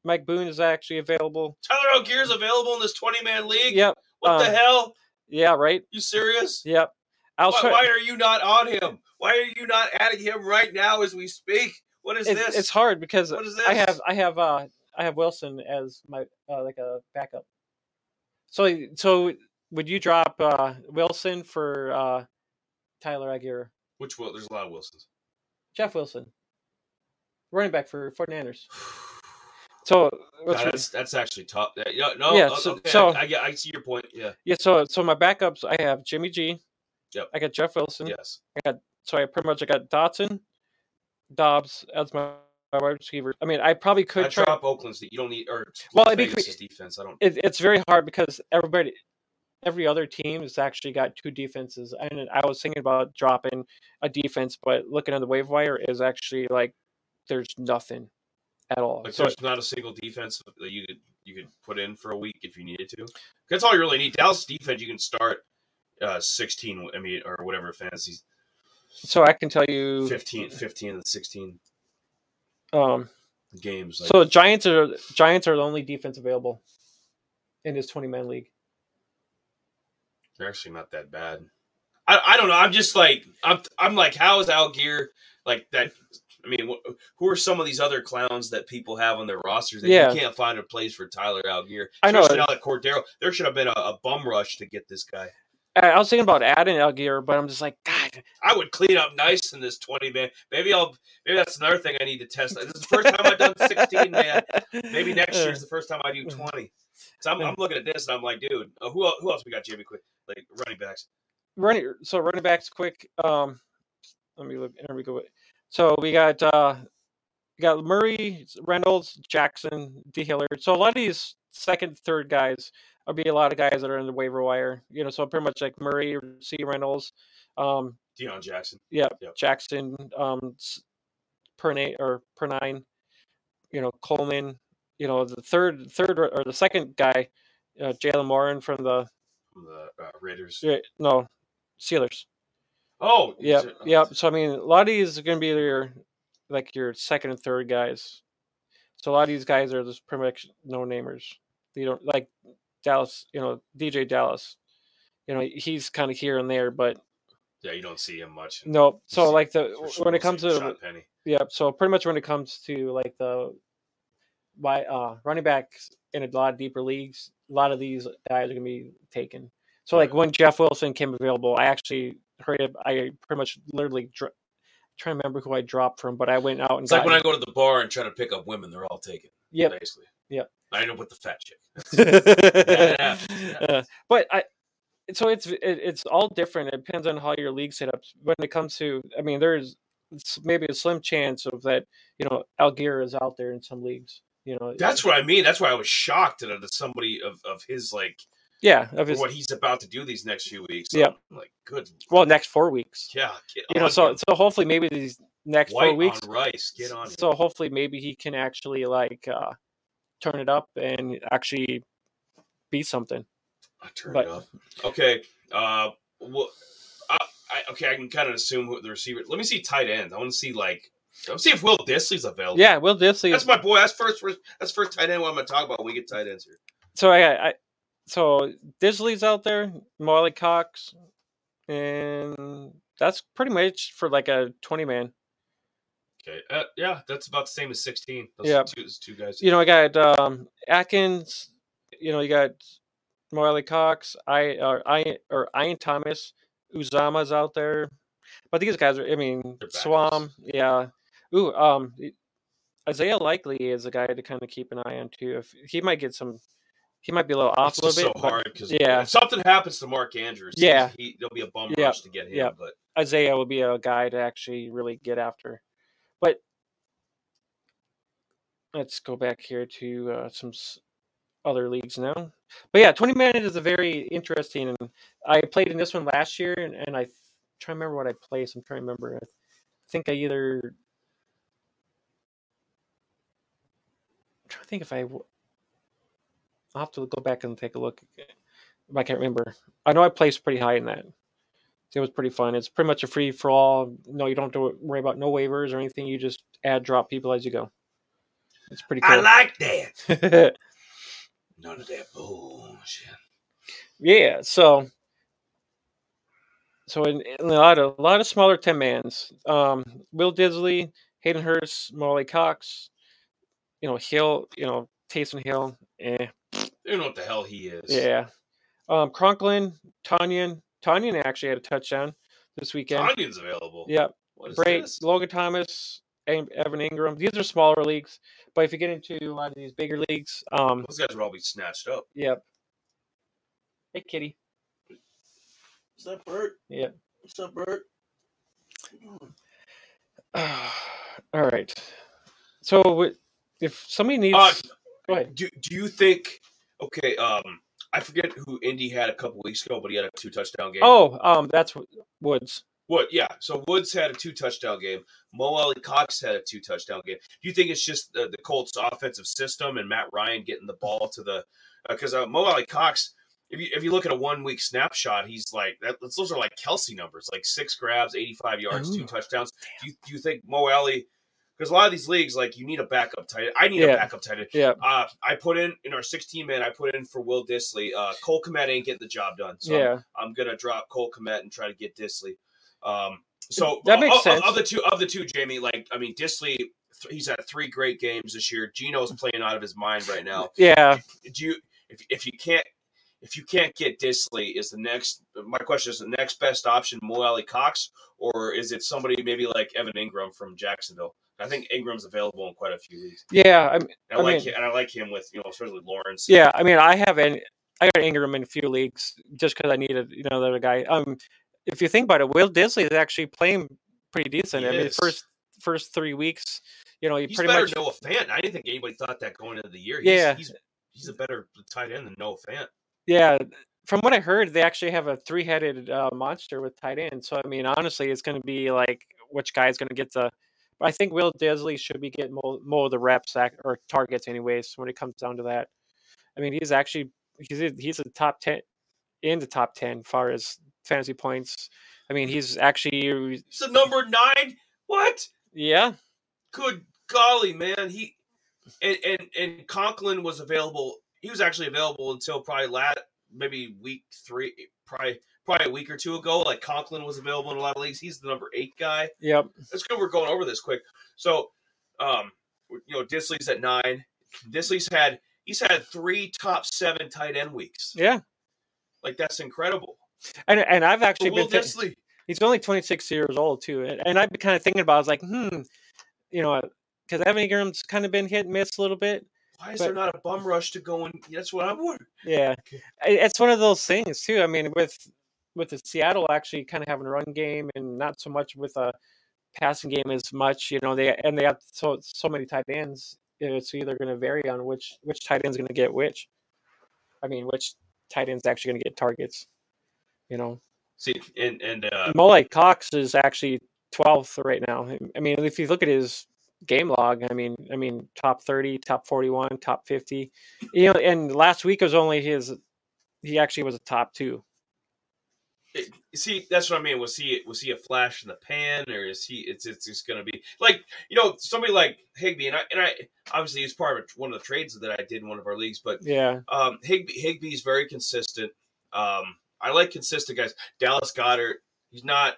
mike boone is actually available Tyler Allgeier is available in this twenty man league. yep What the um, hell? yeah right You serious? yep Why, try why are you not on him? Why are you not adding him right now as we speak? What is it's, this? it's hard because What is I have I have uh I have Wilson as my uh, like a backup. So so would you drop uh Wilson for uh Tyler Allgeier? Which will? There's a lot of Wilsons. Jeff Wilson. Running back for 49ers. So that's that's actually tough. Yeah, no, Yeah, so- okay, so- I, I, get- I see your point. Yeah, yeah, so so my backups I have Jimmy G. Yep. I got Jeff Wilson. yes. I got so I pretty much I got Dotson, Doubs as my, my wide receiver. I mean I probably could I try drop Oakland's. You don't need or Well, it'd be defense. I don't. it, it's very hard because everybody every other team has actually got two defenses and i was thinking about dropping a defense but looking at the wave wire is actually like there's nothing at all Like so there's not a single defense that you could you could put in for a week if you needed to. That's all you really need. Dallas defense, you can start uh 16. I mean, or whatever fantasy so i can tell you 15, 15 and 16 um games. Like, so giants are giants are the only defense available in his 20 man league they're actually not that bad. I, I don't know. I'm just like I'm I'm like how is Allgeier like that? I mean, wh- who are some of these other clowns that people have on their rosters that Yeah. you can't find a place for Tyler Allgeier? I know. Now that Cordarrelle, there should have been a, a bum rush to get this guy. I, I was thinking about adding Allgeier, but i'm just like god I would clean up nice in this 20 man. Maybe I'll maybe that's another thing I need to test. This is the first time I've done 16 man. Maybe next year is the first time I do 20. So I'm, I'm looking at this and I'm like, dude, uh, who who else we got? Jimmy quick, like running backs. running so running backs quick um let me look there we go so we got uh we got murray reynolds jackson d hillard so a lot of these second third guys will be a lot of guys that are in the waiver wire you know so pretty much like murray c reynolds um Deon Jackson. yeah Yep. jackson um per eight or per nine you know coleman you know the third third or the second guy uh, jalen morin from the from the uh, Raiders. yeah, no Steelers. Oh, yeah, oh, yep. So I mean, a lot of these are going to be your like your second and third guys. So a lot of these guys are just pretty much no namers. You don't like Dallas. You know, DJ Dallas. You know, he's kind of here and there, but Yeah, you don't see him much. no. So see- like the sure when it comes to Penny. yeah, so pretty much when it comes to like the by uh running backs in a lot of deeper leagues, a lot of these guys are gonna be taken. So like when Jeff Wilson came available, I actually heard it. I pretty much literally dr- trying to remember who I dropped from, but I went out and It's like when I go to the bar and try to pick up women, they're all taken. Yep. Basically. Yep. I end up with the fat chick. Uh, yeah. but I, so it's it, it's all different. It depends on how your league set up. When it comes to, I mean, there's maybe a slim chance of that. You know, Allgeier is out there in some leagues. You know, That's what I mean. That's why I was shocked that that somebody of, of his like yeah. Of his, what he's about to do these next few weeks. Yeah, I'm like good. well, next four weeks. Yeah. You know, on so so hopefully maybe these next white four weeks. on rice. Get on. So hopefully maybe he can actually like uh turn it up and actually be something. I turn but- it up. Okay. Uh. Well. I, I, okay, I can kind of assume who the receiver. Let me see tight ends. I want to see like. Let's see if Will Dissly's available. Yeah, Will Dissly. That's my boy. That's first. that's first tight end. What I'm to talk about when we get tight ends here. so I, I so Dissly's out there, Mo Alie-Cox, and that's pretty much for like a twenty man. Okay. Uh, yeah, that's about the same as 16. Those Yeah. Two, two guys. You know, I got um Atkins. You know, you got Mo Alie-Cox, I or I or Ian Thomas, Uzomah's out there, but these guys are. I mean, Swam, yeah. Ooh, um, Isaiah Likely is a guy to kind of keep an eye on too. If he might get some, he might be a little off It's a little bit. so hard because yeah. if something happens to Mark Andrews, Yeah. he, there'll be a bum Yep. rush to get him. Yeah. But Isaiah will be a guy to actually really get after. But let's go back here to uh, some other leagues now. But yeah, 20 man is a very interesting. And I played in this one last year, and, and I th- try to remember what I placed. I'm trying to remember. I think I either. I'm trying to think if I. I'll have to go back and take a look. I can't remember. I know I placed pretty high in that. It was pretty fun. It's pretty much a free for all. No, you don't have to worry about no waivers or anything. You just add drop people as you go. It's pretty cool. I like that. None of that bullshit. yeah. So, so in, in a lot of a lot of smaller ten mans. Um, Will Dissly, Hayden Hurst, Mo Alie-Cox. You know Hill. You know Taysom Hill. Eh. You know what the hell he is. Yeah. Um, Conklin, Tonyan. Tonyan actually had a touchdown this weekend. Tonyan's available. Yep. What is Bray, this? Logan Thomas, Evan Engram. These are smaller leagues, but if you get into a lot of these bigger leagues, um, Those guys would all be snatched up. yep. Hey, Kitty. Is that Bert? Yep. What's up, Bert? All right. So if somebody needs, Uh, go ahead. Do Do you think? Okay. Um, I forget who Indy had a couple weeks ago, but he had a two touchdown game. Oh, um, that's Wo- Woods. What? Yeah. So Woods had a two touchdown game. Mo Alie-Cox had a two touchdown game. Do you think it's just the, the Colts offensive system and Matt Ryan getting the ball to the? Because uh, Mo Alie-Cox, if you if you look at a one week snapshot, he's like that. Those are like Kelce numbers, like six grabs, eighty five yards, two touchdowns. Do you, do you think Mo Ali? Because a lot of these leagues, like you need a backup tight. end. I need Yeah. a backup tight end. Yeah. Uh, I put in in our 16 man. I put in for Will Dissly. Uh, Cole Kmet ain't getting the job done. So I'm- yeah. I'm gonna drop Cole Kmet and try to get Dissly. Um, so That makes of, sense. Of the two, of the two, Jamie, like I mean, Dissly, th- he's had three great games this year. Geno's playing out of his mind right now. Yeah. Do you, if if you can't, if you can't get Dissly, is the next? My question is the next best option Mo Alie-Cox, or is it somebody maybe like Evan Engram from Jacksonville? I think Engram's available in quite a few leagues. Yeah. I'm, And I, I like mean- him, and I like him with you know especially Lawrence. Yeah, I mean, I have an I got Engram in a few leagues just because I needed you know another guy. Um, if you think about it, Will Dissly is actually playing pretty decent. He I mean, is. first first three weeks, you know, he He's pretty better much Noah Fant. I didn't think anybody thought that going into the year. He's, Yeah. he's he's a better tight end than Noah Fant. yeah. From what I heard, they actually have a three headed uh, monster with tight end. So I mean, honestly, it's going to be like which guy is going to get the. I think Will Dissly should be getting more, more of the reps or targets, anyways. When it comes down to that, I mean, he's actually he's he's a top ten in the top ten far as fantasy points. I mean, he's actually He's a number nine. What? yeah, Good golly, man. He and and and Conklin was available. He was actually available until probably lat maybe week three, probably probably a week or two ago. Like Conklin was available in a lot of leagues. He's the number eight guy. yep, It's good. We're going over this quick. So, um, you know, Dissly's at nine. Dissly's had he's had three top seven tight end weeks. yeah. Like that's incredible. And and I've actually been ta- Dissly. He's only 26 years old too, and, and I've been kind of thinking about. it, I was like, hmm, you know, because Evan Engram's kind of been hit and miss a little bit. Why is But- there not a bum rush to go and that's what I'm wondering. Yeah. It's one of those things too. I mean, with with the Seattle actually kind of having a run game and not so much with a passing game as much. You know, they and they have so so many tight ends. It's either going to vary on which which tight end's going to get which. I mean, which tight end's actually going to get targets. You know, See, and and uh, Mo Alie-Cox is actually 12th right now. I mean, if you look at his game log, I mean, I mean, top 30, top 41, top 50. You know, and last week was only his. He actually was a top two. It- see, that's what I mean. Was he was he a flash in the pan, or is he? It's it's just going to be like you know somebody like Higbee, and I and I obviously he's part of one of the trades that I did in one of our leagues, but Yeah, um, Higbee Higbee is very consistent. Um, I like consistent guys. Dallas Goedert, he's not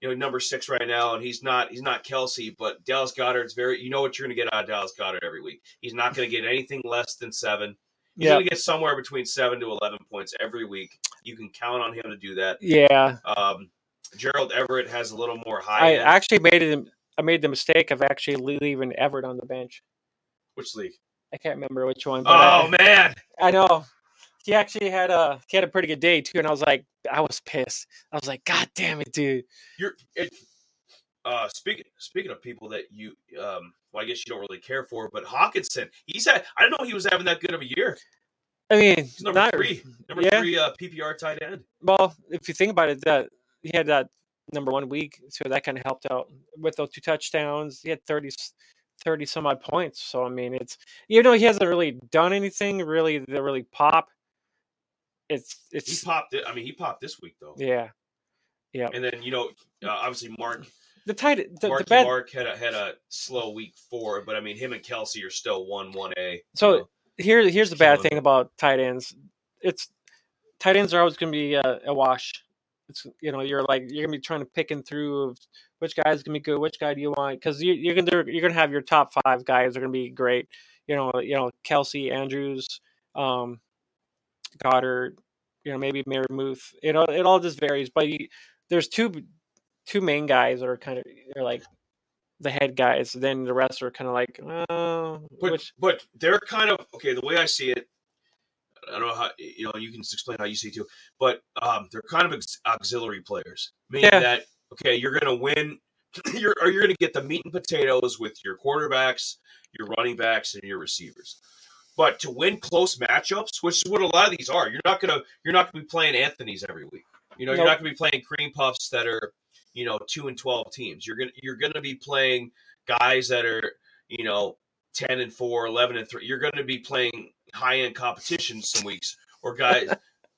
you know number six right now, and he's not he's not Kelce, but Dallas Goedert's very you know what you're going to get out of Dallas Goedert every week. He's not going to get anything less than seven. He's yeah, going to get somewhere between seven to eleven points every week. You can count on him to do that. yeah. Um, Gerald Everett has a little more high. I end. actually made it. I made the mistake of actually leaving Everett on the bench. Which league? I can't remember which one. Oh I, man, I know he actually had a he had a pretty good day too, and I was like, I was pissed. I was like, God damn it, dude. you're. It, uh, speaking speaking of people that you, um, well, I guess you don't really care for, but Hockenson, he's had. I don't know he was having that good of a year. I mean, He's number not three, number yeah. three uh, PPR tight end. well. If you think about it, that he had that number one week, so that kind of helped out with those two touchdowns. He had 30, s- 30 some odd points. So I mean, it's you know he hasn't really done anything really that really pop. It's it's He popped it. I mean, he popped this week though. yeah, yeah. And then you know, uh, obviously Mark The tight the, the bad Mark had a had a slow week four, but I mean, him and Kelce are still one one A. So here here's the bad thing it. about tight ends. It's tight ends are always going to be a, a wash. It's you know you're like you're gonna be trying to picking through of which guy's gonna be good, which guy do you want? Because you, you're gonna you're gonna have your top five guys are gonna be great. You know you know Kelce Andrews, um, Goedert, you know maybe Mary Muth. You know it all just varies, but you, there's two two main guys are kind of they're like the head guys. Then the rest are kind of like uh, But which but they're kind of okay. The way I see it, I don't know how you know. You can explain how you see it too. But um, they're kind of ex- auxiliary players, meaning Yeah. that okay, you're going to win. You're or you're going to get the meat and potatoes with your quarterbacks, your running backs, and your receivers. But to win close matchups, which is what a lot of these are, you're not gonna you're not gonna be playing Anthony's every week. You know, you're not gonna be playing cream puffs that are you know two and twelve teams. You're gonna you're gonna be playing guys that are you know 10 and 4 11 and 3 you're going to be playing high-end competition some weeks or guys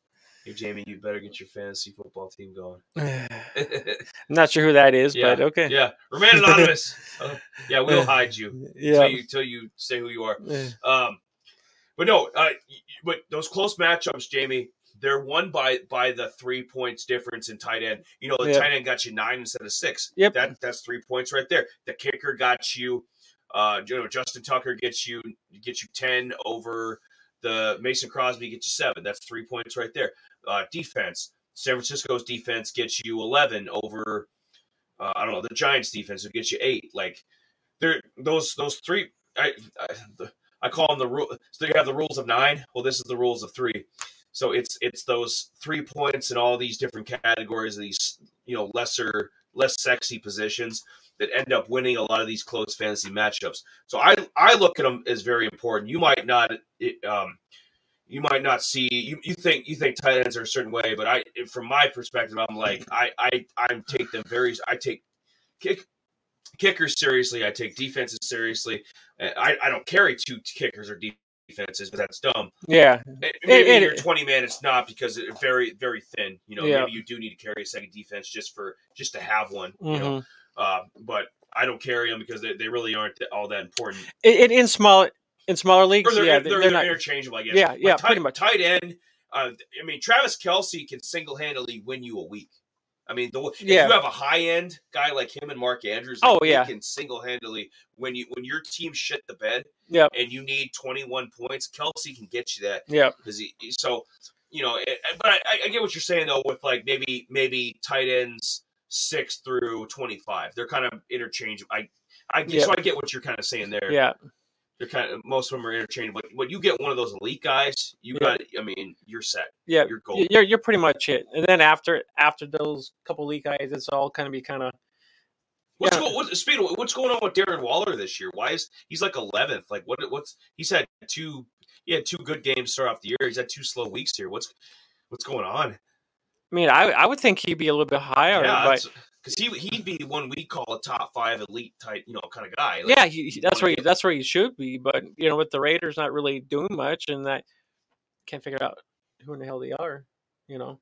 hey jamie you better get your fantasy football team going. I'm not sure who that is, Yeah, but okay. yeah. Remain anonymous. Uh, yeah we'll hide you Yeah. until you until you say who you are. Um but no uh but those close matchups jamie they're won by by the three points difference in tight end. You know the Yeah. tight end got you nine instead of six. Yep. that that's three points right there. The kicker got you uh you know justin tucker gets you gets you 10 over the mason crosby gets you seven. That's three points right there. Uh defense san francisco's defense gets you 11 over uh, i don't know the giants defense would get you eight. Like there those those three i i, the, I call them the rule so you have the rules of nine? Well this is the rules of three so it's it's those three points in all these different categories these you know lesser less sexy positions that end up winning a lot of these close fantasy matchups. So i i look at them as very important. You might not it, um you might not see you, you think you think tight ends are a certain way but i from my perspective i'm like i i i take them very i take kick kickers seriously. I take defenses seriously. I i don't carry two kickers or defenses but that's dumb Yeah. Eh, maybe it- in your 20 man it's not because it's very very thin you know Yeah. maybe you do need to carry a second defense just for just to have one you know Mhm. uh, but i don't carry them because they, they really aren't all that important In, in small in smaller leagues, they're, yeah, they're, they're, they're not. interchangeable i guess Yeah, But yeah, tight, pretty much. tight end uh, i mean travis kelce can single-handedly win you a week I mean, the, if Yeah. you have a high end guy like him and Mark Andrews, Oh, he yeah. can single handedly when you when your team shit the bed Yep. and you need twenty one points, Kelce can get you that Yeah. because he, so you know. It, but I, I get what you're saying though with like maybe maybe tight ends six through twenty five. They're kind of interchangeable. I I Yeah. so I get what you're kind of saying there. Yeah, They're kind of most of them are interchangeable. But when you get one of those elite guys, you Yeah. got. I mean, you're set. yeah, You're golden. you're you're pretty much it. And then after after those couple league guys, it's all kind of be kind of What's Yeah. go, what, of, what's going on with Darren Waller this year? Why is he's like eleventh? Like what? What's he's had two? He had two good games to start off the year. He's had two slow weeks here. What's what's going on? I mean, I I would think he'd be a little bit higher, but because he he'd be one we call a top five elite type, you know, kind of guy. Like, yeah, he, that's where he, that's where he should be. But you know, with the Raiders not really doing much, and that can't figure out who in the hell they are, you know,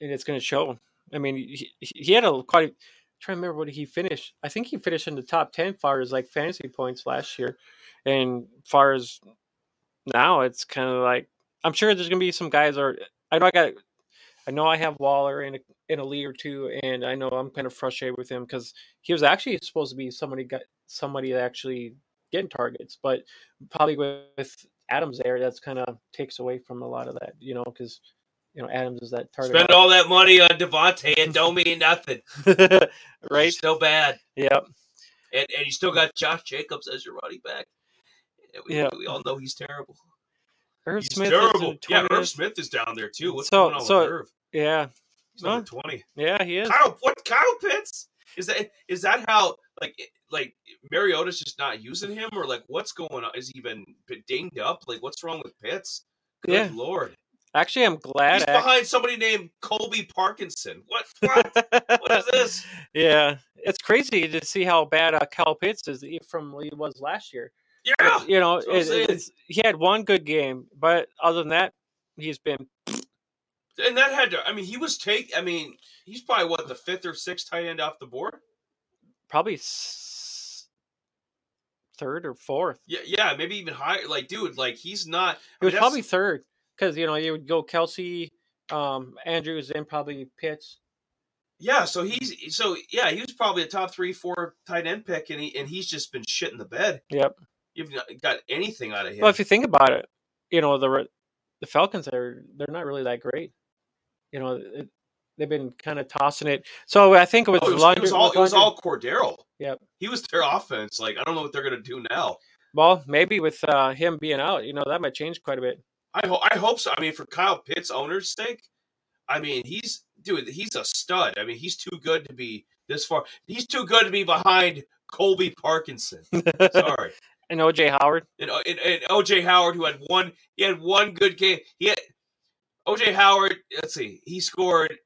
and it's going to show. I mean, he, he he had a quite. Trying to remember what he finished. I think he finished in the top ten far as like fantasy points last year, and far as now, it's kind of like I'm sure there's to be some guys are. I know I got. I know I have Waller in a in a league or two, and I know I'm kind of frustrated with him because he was actually supposed to be somebody got somebody that actually getting targets, but probably with Adams there, that's kind of takes away from a lot of that, you know, because you know Adams is that target, spend all that money on Davante and don't mean nothing. right? He's still bad, Yep. and and you still got Josh Jacobs as your running back. We, Yeah. we all know he's terrible. Irv He's Smith is terrible. in Yeah, Irv Smith is down there too. What's So- going on so- with Irv? Yeah, He's number twenty. yeah, he is. Kyle, what Kyle Pitts? Is that is that how like like Mariota's just not using him or like what's going on? Is he been, been dinged up? Like what's wrong with Pitts? Good Yeah. lord, Actually, I'm glad. he's behind somebody named Colby Parkinson. What? What? what is this? Yeah, it's crazy to see how bad uh, Cal Pitts is from what he was last year. Yeah, You know, That's what I'm it, it's, he had one good game, but other than that, he's been and that had to. I mean, he was take. I mean, he's probably what the fifth or sixth tight end off the board. probably s- third or fourth. Yeah, yeah, maybe even higher. Like, dude, like he's not. He I was probably third because you know you would go Kelce, um, Andrews, and probably Pitts. Yeah, so he's so yeah, he was probably a top three, four tight end pick, and he and he's just been shit in the bed. Yep. You've not got anything out of him. Well, if you think about it, you know the the Falcons are they're not really that great. You know, it, they've been kind of tossing it. So I think it was, Oh, it was, it was all it was all Cordarrelle. Yep. He was their offense. Like I don't know what they're gonna do now. Well, maybe with uh, him being out, you know, that might change quite a bit. I hope I hope so. I mean, for Kyle Pitts owner's sake, I mean he's dude, he's a stud. I mean, he's too good to be this far. He's too good to be behind Colby Parkinson. Sorry. and OJ Howard. and, uh, and, and OJ Howard, who had one, he had one good game. He had OJ Howard. Let's see, he scored.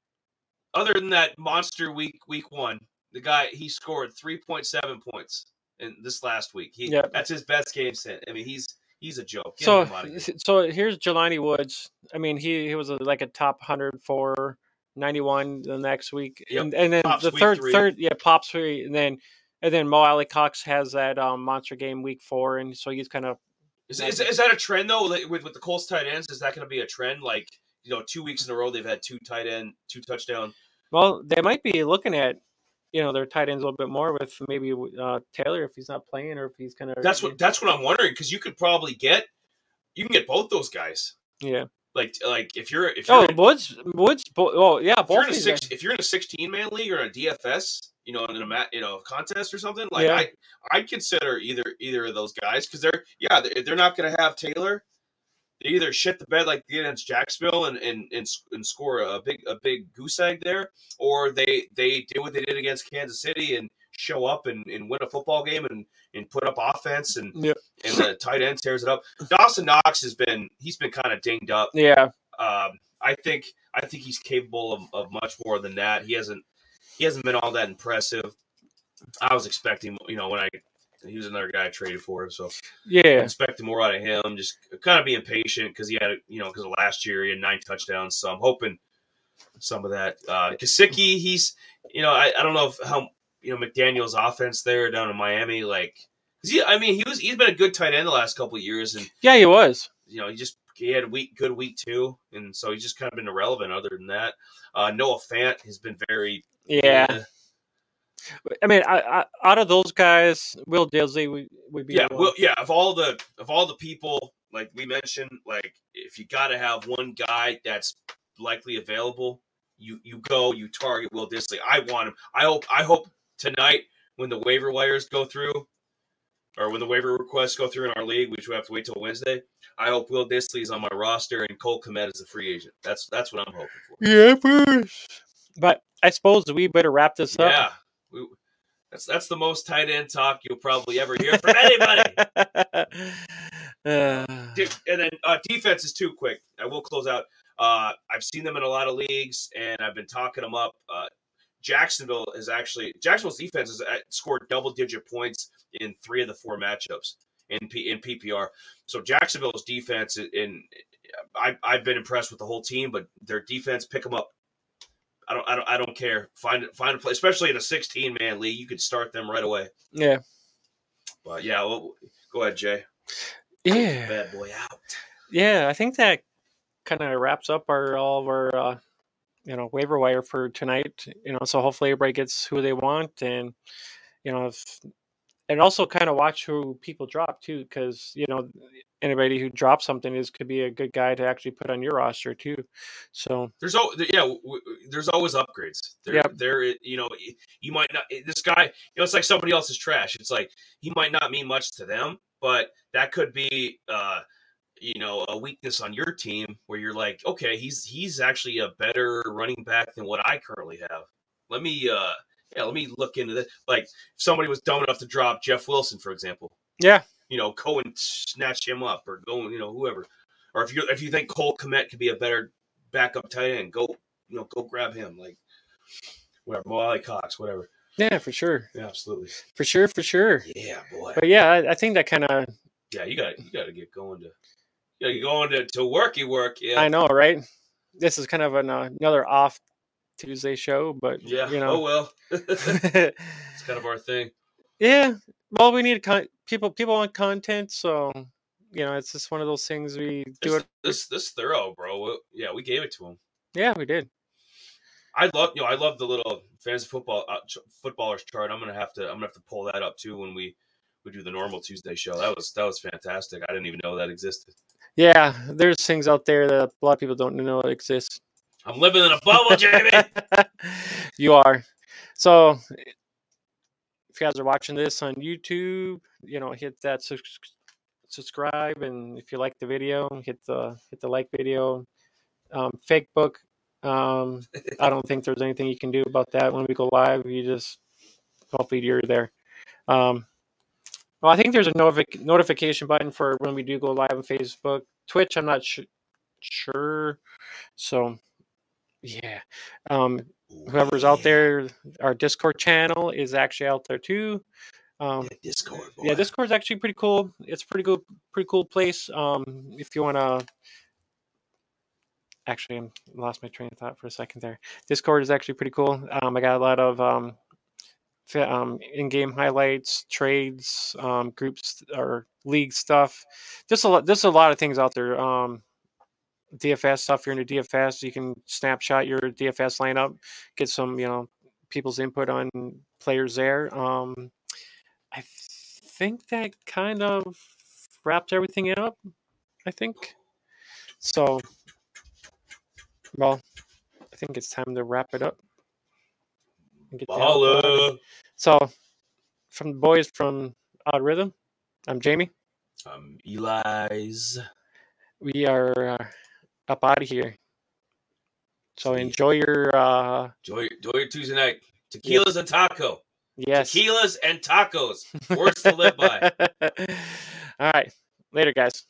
Other than that monster week, week one, the guy he scored three point seven points in this last week. He Yep. that's his best game since. I mean, he's he's a joke. Get So, him outta here. so here's Jelani Woods. I mean, he, he was a, like a top 100 for 91 the next week, Yep. and, and then Pops the third three. third yeah pops three, and then and then Mo Alie-Cox has that um, monster game week four, and so he's kind of Is, is, is that a trend though? With with the Colts tight ends, is that going to be a trend? Like you know, two weeks in a row they've had two tight end, two touchdown. well, they might be looking at you know their tight ends a little bit more with maybe uh, Taylor if he's not playing or if he's kind of That's what that's what I'm wondering because you could probably get you can get both those guys. yeah. Like like if you're if you're Oh, Woods Woods. Bo- oh yeah, if you're in a six, guys. if you're in a 16 man league or a DFS, you know, in a you know, contest or something, like Yeah. I, I'd consider either either of those guys because they're yeah they're, they're not going to have Taylor. They either shit the bed like they did against Jacksonville and, and and and score a big a big goose egg there, or they they do what they did against Kansas City and show up and, and win a football game and and put up offense and Yep. and the tight end tears it up. Dawson Knox has been he's been kind of dinged up. Yeah, Um, I think I think he's capable of, of much more than that. He hasn't he hasn't been all that impressive. I was expecting, you know, when I he was another guy I traded for, so I yeah. expected more out of him. Just kind of being patient because he had, you know, because of last year he had nine touchdowns. So I'm hoping some of that. Uh, Gesicki, he's, you know, I, I don't know if how you know McDaniel's offense there down in Miami, like, he, I mean, he was he's been a good tight end the last couple of years, and Yeah, he was. you know, he just he had a week good week two, and so he's just kind of been irrelevant. Other than that, uh, Noah Fant has been very Yeah. I mean, I, I, out of those guys, Will Dissly would, would be yeah, the well, yeah. Of all the of all the people, like we mentioned, like if you got to have one guy that's likely available, you you go, you target Will Dissly. I want him. I hope I hope tonight when the waiver wires go through, or when the waiver requests go through in our league, which we have to wait till Wednesday. I hope Will Dissly is on my roster and Cole Kmet is a free agent. That's that's what I'm hoping for. Yeah, first. But I suppose we better wrap this up. Yeah, we, that's that's the most tight end talk you'll probably ever hear from anybody. Uh, and then uh, defense is too quick. I will close out. Uh, I've seen them in a lot of leagues, and I've been talking them up. Uh, Jacksonville is actually Jacksonville's defense has uh, scored double digit points in three of the four matchups in P, in PPR. So Jacksonville's defense, in I, I've been impressed with the whole team, but their defense pick them up. I don't, I don't, I don't care. Find find a play, especially in a 16 man league. You could start them right away. yeah. But yeah, well, go ahead, Jay. Yeah. Bad boy out. Yeah, I think that kind of wraps up our all of our uh, you know waiver wire for tonight. You know, so hopefully everybody gets who they want, and you know, if, and also kind of watch who people drop too, because you know anybody who drops something is could be a good guy to actually put on your roster too. So There's al- yeah, w- w- there's always upgrades. There, Yep. there, you know, you might not. This guy, you know, it's like somebody else's trash. It's like he might not mean much to them, but that could be, uh, you know, a weakness on your team where you're like, okay, he's he's actually a better running back than what I currently have. Let me, uh, yeah, let me look into this. Like, if somebody was dumb enough to drop Jeff Wilson, for example, yeah, you know, Cohen and snatch him up, or go, you know, whoever. Or if you if you think Cole Kmet could be a better backup tight end, go, you know, go grab him. Like, whatever, Mo Alie-Cox, whatever. yeah, for sure, Yeah, absolutely. for sure, for sure. Yeah, boy. But yeah, I, I think that kind of Yeah, you got you got to get going to, you to get going to to worky work. Yeah, I know, right? This is kind of an, uh, another off Tuesday show, but Yeah. you know, Oh well, it's kind of our thing. yeah. Well, we need con- people. People want content, so you know, it's just one of those things we do This, it. this this thorough, bro. Yeah, we gave it to him. Yeah, we did. I love you know I love the little fantasy football uh, ch- footballers chart. I'm gonna have to I'm gonna have to pull that up too when we we do the normal Tuesday show. That was that was fantastic. I didn't even know that existed. Yeah, there's things out there that a lot of people don't know exist. I'm living in a bubble, Jamie. you are. So, if you guys are watching this on YouTube, you know, hit that sus- subscribe, and if you like the video, hit the hit the like video. Um, fake book. Um, I don't think there's anything you can do about that when we go live. You just hopefully you're there. Um, well, I think there's a notific- notification button for when we do go live on Facebook, Twitch. I'm not su- sure. So, yeah. Um, whoever's out there, our Discord channel is actually out there too. Um, Yeah, Discord. Boy. yeah, Discord's actually pretty cool. It's a pretty good, pretty cool place. Um, if you want to, actually, I lost my train of thought for a second there. Discord is actually pretty cool. Um, I got a lot of um, um, in-game highlights, trades, um, groups or league stuff. Just a lot. There's a lot of things out there. Um, DFS stuff. You're into DFS, you can snapshot your DFS lineup, get some, you know, people's input on players there. Um, I think that kind of wraps everything up. I think so. Well, I think it's time to wrap it up. and get the hell out of here. Holla. So, from the boys from Odd Rhythm, I'm Jamie. Um, Eli's. We are uh, up out of here. So enjoy your uh Enjoy, enjoy your Tuesday night. Tequilas and taco. yes. Tequilas and tacos. Words to live by. All right. Later guys.